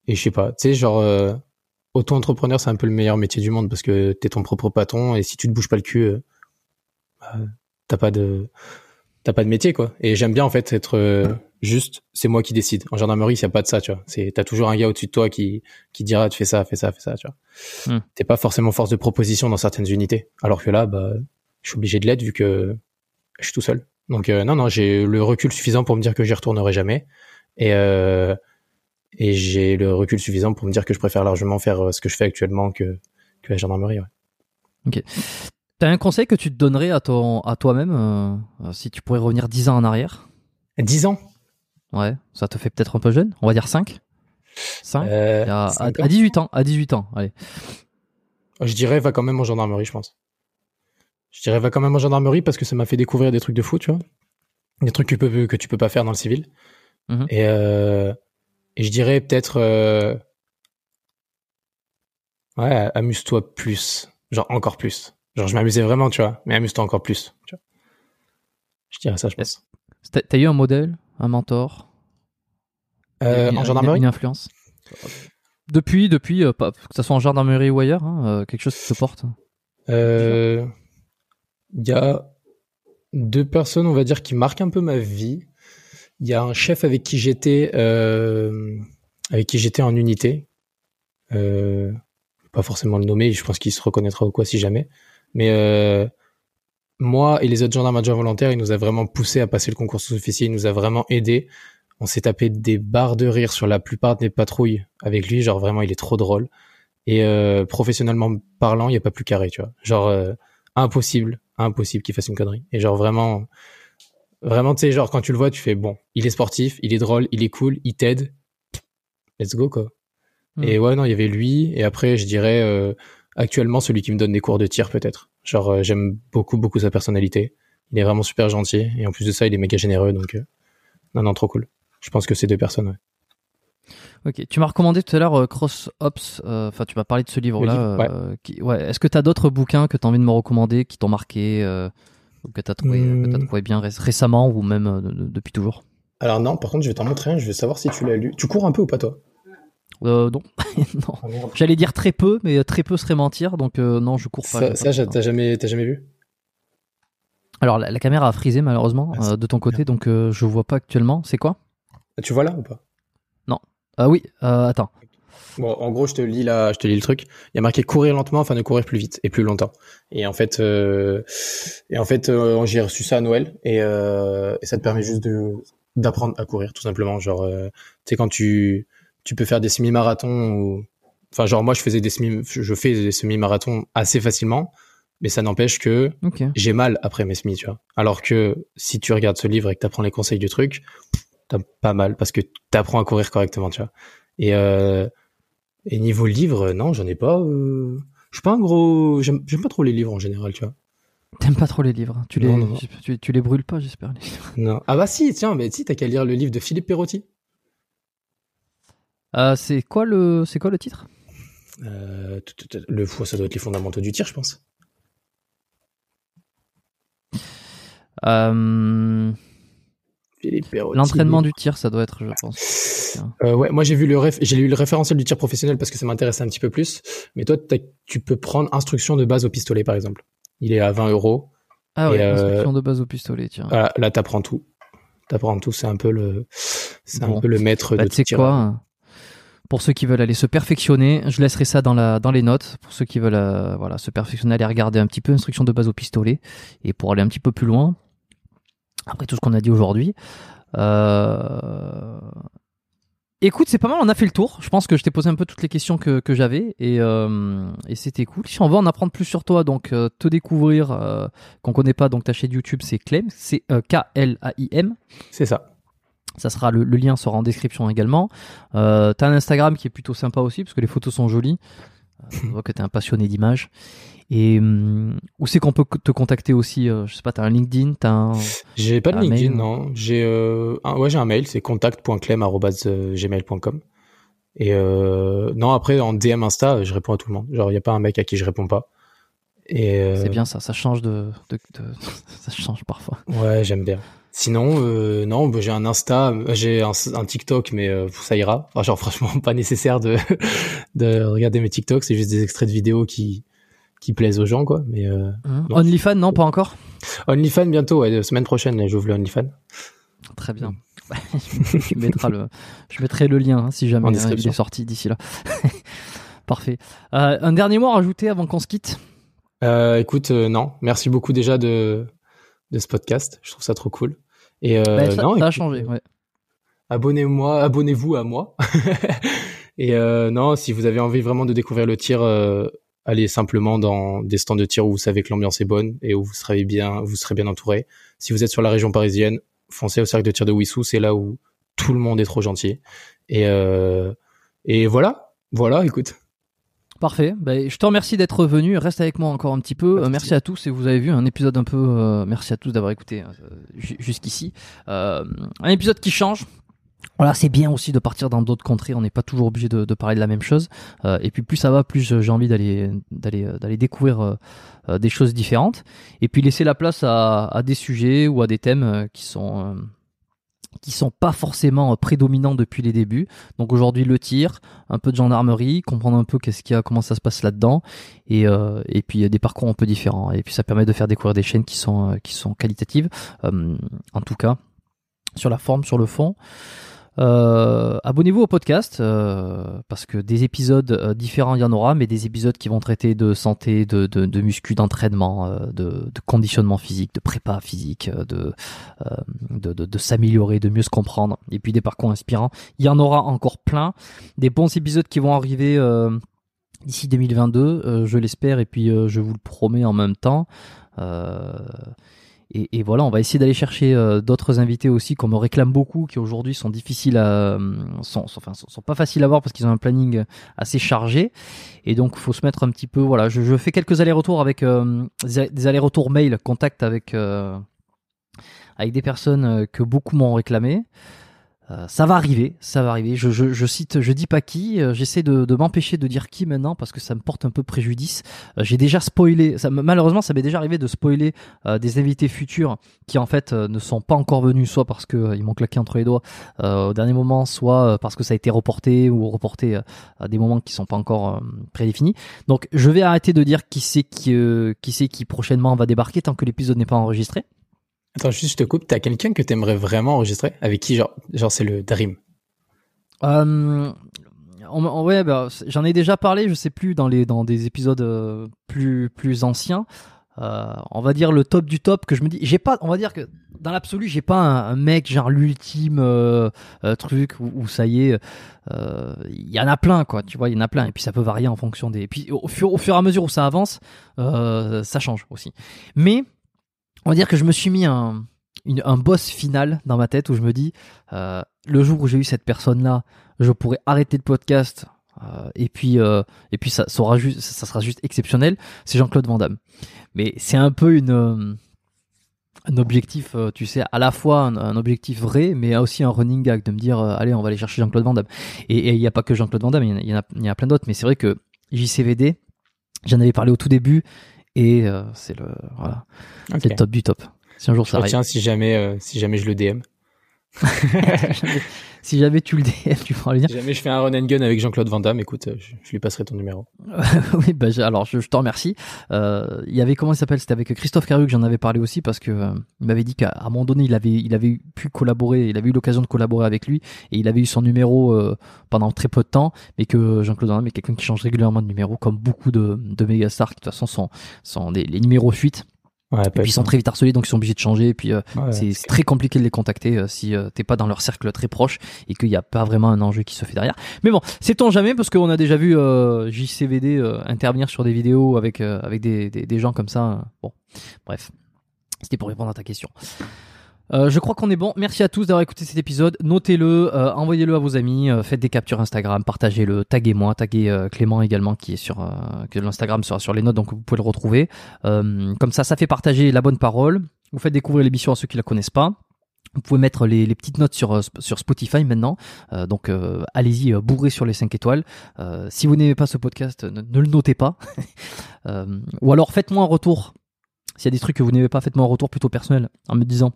Speaker 2: et je sais pas, tu sais, genre. Euh, auto-entrepreneur, c'est un peu le meilleur métier du monde parce que t'es ton propre patron et si tu te bouges pas le cul, euh, bah, t'as pas de t'as pas de métier quoi. Et j'aime bien en fait être euh, juste, c'est moi qui décide. En gendarmerie, il y a pas de ça, tu vois. C'est t'as toujours un gars au-dessus de toi qui qui dira tu fais ça, fais ça, fais ça, tu vois.
Speaker 1: Mm.
Speaker 2: T'es pas forcément force de proposition dans certaines unités, alors que là, bah, je suis obligé de l'être vu que je suis tout seul. Donc euh, non non, j'ai le recul suffisant pour me dire que j'y retournerai jamais et euh, et j'ai le recul suffisant pour me dire que je préfère largement faire ce que je fais actuellement que, que la gendarmerie. Ouais.
Speaker 1: Ok. T'as un conseil que tu te donnerais à, ton, à toi-même euh, si tu pourrais revenir 10 ans en arrière?
Speaker 2: 10 ans?
Speaker 1: Ouais, ça te fait peut-être un peu jeune? On va dire 5 5
Speaker 2: euh,
Speaker 1: à, à, à, 18 ans. À 18 ans, allez.
Speaker 2: Je dirais va quand même en gendarmerie, je pense. Je dirais va quand même en gendarmerie parce que ça m'a fait découvrir des trucs de fou, tu vois. Des trucs que tu peux, que tu peux pas faire dans le civil.
Speaker 1: -hmm.
Speaker 2: Et euh, et je dirais peut-être, euh... ouais, amuse-toi plus, genre encore plus. Genre je m'amusais vraiment, tu vois, mais amuse-toi encore plus. Tu vois. Je dirais ça, je pense.
Speaker 1: T'as eu un modèle, un mentor,
Speaker 2: euh,
Speaker 1: une,
Speaker 2: en gendarmerie,
Speaker 1: une, influence? Depuis, depuis, euh, pas, que ce soit en gendarmerie ou ailleurs, hein, euh, quelque chose qui te porte?
Speaker 2: Il y a deux personnes, on va dire, qui marquent un peu ma vie il y a un chef avec qui j'étais euh, avec qui j'étais en unité. Euh, pas forcément le nommer je pense qu'il se reconnaîtra ou quoi si jamais. Mais euh, moi et les autres gendarmes adjoints volontaires il nous a vraiment poussé à passer le concours sous-officier il nous a vraiment aidé. On s'est tapé des barres de rire sur la plupart des patrouilles avec lui. Genre vraiment il est trop drôle. Et euh, professionnellement parlant il y a pas plus carré tu vois. Genre euh, impossible impossible qu'il fasse une connerie. Et genre vraiment Vraiment, tu sais, genre, quand tu le vois, tu fais bon, il est sportif, il est drôle, il est cool, il t'aide. Let's go, quoi. Mm. Et ouais, non, il y avait lui. Et après, je dirais, euh, actuellement, celui qui me donne des cours de tir, peut-être. Genre, euh, j'aime beaucoup, beaucoup sa personnalité. Il est vraiment super gentil. Et en plus de ça, il est méga généreux. Donc, euh, non, non, trop cool. je pense que c'est deux personnes. Ouais.
Speaker 1: Ok, tu m'as recommandé tout à l'heure Cross Ops, enfin tu m'as parlé de ce livre-là.
Speaker 2: ouais.
Speaker 1: ouais. Est-ce que tu as d'autres bouquins que tu as envie de me recommander qui t'ont marqué, que tu as, trouvé,
Speaker 2: Hmm.
Speaker 1: trouvé bien récemment ou même depuis toujours
Speaker 2: Alors non, par contre je vais t'en montrer un, je veux savoir si tu l'as lu. Tu cours un peu ou pas toi?
Speaker 1: Euh, non, non.
Speaker 2: Ah.
Speaker 1: J'allais dire très peu, mais très peu serait mentir, donc euh, non, je cours pas.
Speaker 2: Ça, ça t'as jamais, t'as jamais vu
Speaker 1: Alors la, la, caméra a frisé malheureusement
Speaker 2: Ah,
Speaker 1: euh, de ton côté, donc euh, je vois pas actuellement. C'est quoi?
Speaker 2: Tu vois là ou pas?
Speaker 1: Non. Ah oui, euh, attends.
Speaker 2: Bon, en gros, je te lis là, je te lis le truc. Il y a marqué courir lentement afin de courir plus vite et plus longtemps. Et en fait, euh, et en fait, euh, j'ai reçu ça à Noël et, euh, et ça te permet juste de d'apprendre à courir, tout simplement. Genre, euh, tu sais quand tu tu peux faire des semi-marathons ou, enfin, genre moi, je faisais des semi, je fais des semi-marathons assez facilement, mais ça n'empêche que
Speaker 1: okay.
Speaker 2: j'ai mal après mes semis, tu vois. Alors que si tu regardes ce livre et que t'apprends les conseils du truc, t'as pas mal parce que t'apprends à courir correctement, tu vois. Et euh, et niveau livre, non, j'en ai pas. Euh... Je suis pas un gros. J'aime pas trop les livres en général, tu vois.
Speaker 1: T'aimes pas trop les livres Tu les,
Speaker 2: non, non.
Speaker 1: Tu, tu, les brûles pas, j'espère.
Speaker 2: Non. Ah bah si, tiens, mais si, t'as qu'à lire le livre de Philippe Perotti.
Speaker 1: Euh, c'est quoi le, c'est quoi le titre?
Speaker 2: Euh, Le ça doit être les fondamentaux du tir, je pense.
Speaker 1: Euh... L'entraînement du tir, ça doit être, je pense.
Speaker 2: Euh, ouais, moi j'ai vu le ref... j'ai lu le référentiel du tir professionnel parce que ça m'intéressait un petit peu plus. Mais toi, tu peux prendre instruction de base au pistolet, par exemple. Il est à 20 euros.
Speaker 1: Ah ouais, euh... instruction de base au pistolet, tiens.
Speaker 2: Voilà, là, t'apprends tout. T'apprends tout. C'est un peu le, c'est
Speaker 1: bon.
Speaker 2: un peu le maître
Speaker 1: bah,
Speaker 2: de
Speaker 1: tu sais quoi Pour ceux qui veulent aller se perfectionner, je laisserai ça dans la dans les notes. Pour ceux qui veulent, euh, voilà, se perfectionner, aller regarder un petit peu instruction de base au pistolet et pour aller un petit peu plus loin après tout ce qu'on a dit aujourd'hui. Euh... Écoute, c'est pas mal, on a fait le tour. Je pense que je t'ai posé un peu toutes les questions que, que j'avais et, euh, et c'était cool. Si on veut en apprendre plus sur toi, donc euh, te découvrir, euh, qu'on connaît pas, donc ta chaîne YouTube c'est Clem, c'est K-L-A-I-M.
Speaker 2: C'est ça.
Speaker 1: Ça sera le, le, lien sera en description également. Euh, t'as un Instagram qui est plutôt sympa aussi parce que les photos sont jolies. On voit que t'es un passionné d'images. Et hum, où c'est qu'on peut te contacter aussi euh, Je sais pas, t'as un LinkedIn, un.
Speaker 2: J'ai pas de LinkedIn,
Speaker 1: mail
Speaker 2: non. J'ai euh, un, ouais, j'ai un mail, c'est contact.clem@gmail.com. Et euh, non, après en DM Insta, je réponds à tout le monde. Genre, il y a pas un mec à qui je réponds pas. Et euh,
Speaker 1: C'est bien ça, ça change de, de, de- ça change parfois.
Speaker 2: Ouais, j'aime bien. Sinon, euh, non, bah, j'ai un Insta, j'ai un, un TikTok, mais euh, ça ira. Enfin, genre, franchement, pas nécessaire de, de regarder mes TikToks. C'est juste des extraits de vidéos qui, qui plaisent aux gens, quoi. Mais euh,
Speaker 1: Hein
Speaker 2: Non.
Speaker 1: OnlyFans, non, pas encore
Speaker 2: OnlyFans bientôt, ouais, semaine prochaine, j'ouvre le OnlyFans.
Speaker 1: Très bien. tu mettras le, je mettrai le lien hein, si jamais il est sorti d'ici là. Parfait. Euh, un dernier mot à rajouter avant qu'on se quitte?
Speaker 2: Euh, écoute, euh, non, merci beaucoup déjà de, de ce podcast. Je trouve ça trop cool. Et euh,
Speaker 1: Bah, ça,
Speaker 2: non,
Speaker 1: ça a
Speaker 2: écoute,
Speaker 1: changé. Ouais.
Speaker 2: abonnez-moi, abonnez-vous à moi. et euh, non, si vous avez envie vraiment de découvrir le tir, euh, allez simplement dans des stands de tir où vous savez que l'ambiance est bonne et où vous serez bien, vous serez bien entouré. Si vous êtes sur la région parisienne, foncez au cercle de tir de Wissou, c'est là où tout le monde est trop gentil. Et euh, et voilà, voilà, écoute.
Speaker 1: Parfait. Ben, je te remercie d'être venu. Reste avec moi encore un petit peu. Euh, merci à tous. Et vous avez vu un épisode un peu. euh, merci à tous d'avoir écouté euh, ju- jusqu'ici. Euh, un épisode qui change. Voilà, c'est bien aussi de partir dans d'autres contrées. On n'est pas toujours obligé de, de parler de la même chose. Euh, et puis plus ça va, plus j'ai envie d'aller d'aller d'aller découvrir des choses différentes. Et puis laisser la place à, à des sujets ou à des thèmes qui sont euh, qui sont pas forcément euh, prédominants depuis les débuts. Donc aujourd'hui le tir, un peu de gendarmerie, comprendre un peu qu'est-ce qu'il y a, comment ça se passe là-dedans, et, euh, et puis des parcours un peu différents. Et puis ça permet de faire découvrir des chaînes qui sont euh, qui sont qualitatives, euh, en tout cas sur la forme, sur le fond. Euh, Abonnez-vous au podcast euh, parce que des épisodes euh, différents il y en aura, mais des épisodes qui vont traiter de santé, de, de, muscu, d'entraînement, de, conditionnement physique, de prépa physique, de, s'améliorer, de mieux se comprendre, et puis des parcours inspirants. Il y en aura encore plein, des bons épisodes qui vont arriver d'ici 2022, euh, je l'espère, et puis je vous le promets en même temps. Et, voilà, on va essayer d'aller chercher euh, d'autres invités aussi qu'on me réclame beaucoup, qui aujourd'hui sont difficiles à, euh, sont, enfin, sont, pas faciles à voir parce qu'ils ont un planning assez chargé. Et donc, faut se mettre un petit peu. Voilà, je, fais quelques allers-retours avec euh, des allers-retours mail, contact avec euh, avec des personnes euh, que beaucoup m'ont réclamé. Euh, ça va arriver, ça va arriver. Je, je, cite, je dis pas qui. euh, J'essaie de, m'empêcher de dire qui maintenant parce que ça me porte un peu préjudice. Euh, J'ai déjà spoilé. Ça, me- malheureusement, ça m'est déjà arrivé de spoiler des invités futurs qui en fait ne sont pas encore venus, soit parce que ils m'ont claqué entre les doigts au dernier moment, soit parce que ça a été reporté ou reporté à des moments qui sont pas encore prédéfinis. Donc, je vais arrêter de dire qui c'est qui c'est qui prochainement va débarquer tant que l'épisode n'est pas enregistré.
Speaker 2: Attends, juste je te coupe. T'as quelqu'un que t'aimerais vraiment enregistrer? Avec qui, genre, genre c'est le dream?
Speaker 1: Euh, on- ouais, bah, j'en ai déjà parlé, je sais plus dans les dans des épisodes euh, plus plus anciens. Euh, on va dire le top du top que je me dis. J'ai pas, on va dire que dans l'absolu, j'ai pas un, mec genre l'ultime euh, truc où, ça y est. Il y en a plein, quoi. Tu vois, il y en a plein. Et puis ça peut varier en fonction des. Et puis au fur, au fur et à mesure où ça avance, ça change aussi. Mais on va dire que je me suis mis un boss final dans ma tête où je me dis euh, le jour où j'ai eu cette personne là je pourrais arrêter le podcast euh, et puis euh, et puis ça, sera juste exceptionnel. C'est Jean-Claude Van Damme. Mais c'est un peu un objectif tu sais à la fois un, objectif vrai mais aussi un running gag de me dire allez on va aller chercher Jean-Claude Van Damme. Et il n'y a pas que Jean-Claude Van Damme il y en a plein d'autres mais c'est vrai que JCVD j'en avais parlé au tout début et euh, c'est le voilà
Speaker 2: Ok.
Speaker 1: c'est le top du top si un jour
Speaker 2: Je
Speaker 1: ça arrive
Speaker 2: retiens si jamais, euh, si jamais je le DM.
Speaker 1: si jamais tu le DM, tu pourras lui dire.
Speaker 2: Si jamais je fais un run and gun avec Jean-Claude Van Damme, écoute, euh, je, je lui passerai ton numéro.
Speaker 1: oui, bah, alors je, je te remercie. Euh, il y avait comment il s'appelle? C'était avec Christophe Caru que j'en avais parlé aussi parce que euh, il m'avait dit qu'à un moment donné il avait il avait eu- pu collaborer, il avait eu l'occasion de collaborer avec lui et il avait eu son numéro euh, pendant très peu de temps, mais que Jean-Claude Van Damme est quelqu'un qui change régulièrement de numéro comme beaucoup de de méga stars qui de toute façon sont sont des, les numéros fuitent
Speaker 2: Ouais,
Speaker 1: et puis ils sont très vite harcelés donc ils sont obligés de changer et puis euh,
Speaker 2: Ouais,
Speaker 1: c'est très compliqué de les contacter euh, si euh, t'es pas dans leur cercle très proche et qu'il n'y a pas vraiment un enjeu qui se fait derrière. Mais bon, sait-on jamais parce qu'on a déjà vu euh, JCVD euh, intervenir sur des vidéos avec euh, avec des, des, des gens comme ça. euh, Bon, bref, c'était pour répondre à ta question. Euh, je crois qu'on est bon. Merci à tous d'avoir écouté cet épisode. Notez-le, euh, envoyez-le à vos amis, euh, faites des captures Instagram, partagez-le, taguez-moi, taguez Clément également qui est sur que l'Instagram sera sur les notes donc vous pouvez le retrouver. Comme ça, ça fait partager la bonne parole. Vous faites découvrir l'émission à ceux qui la connaissent pas. Vous pouvez mettre les, petites notes sur, Sp- sur Spotify maintenant. Donc allez-y, bourrez sur les 5 étoiles. Si vous n'aimez pas ce podcast, ne, ne le notez pas. Ou alors faites-moi un retour. S'il y a des trucs que vous n'aimez pas, faites-moi un retour plutôt personnel en me disant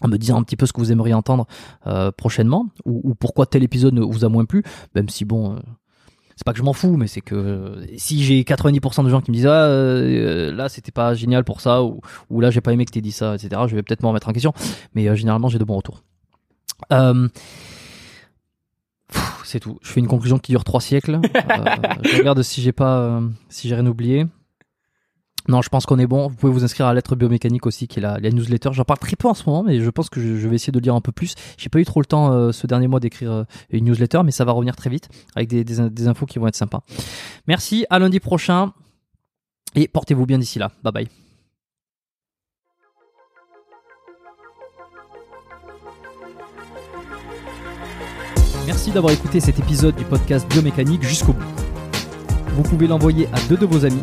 Speaker 1: en me disant un petit peu ce que vous aimeriez entendre euh, prochainement ou, ou pourquoi tel épisode vous a moins plu même si bon euh, c'est pas que je m'en fous mais c'est que euh, si j'ai 90% de gens qui me disent ah là c'était pas génial pour ça ou, là j'ai pas aimé que t'aies dit ça etc je vais peut-être me remettre en question. Mais généralement j'ai de bons retours. C'est tout. Je fais une conclusion qui dure trois siècles. Je regarde si j'ai pas si j'ai rien oublié non, je pense qu'on est bon. Vous pouvez vous inscrire à la lettre biomécanique aussi, qui est la, newsletter. J'en parle très peu en ce moment, mais je pense que je, vais essayer de lire un peu plus. J'ai pas eu trop le temps euh, ce dernier mois d'écrire euh, une newsletter, mais ça va revenir très vite avec des infos qui vont être sympas. Merci, à lundi prochain et portez-vous bien d'ici là. Bye bye. Merci d'avoir écouté cet épisode du podcast Biomécanique jusqu'au bout. Vous pouvez l'envoyer à deux de vos amis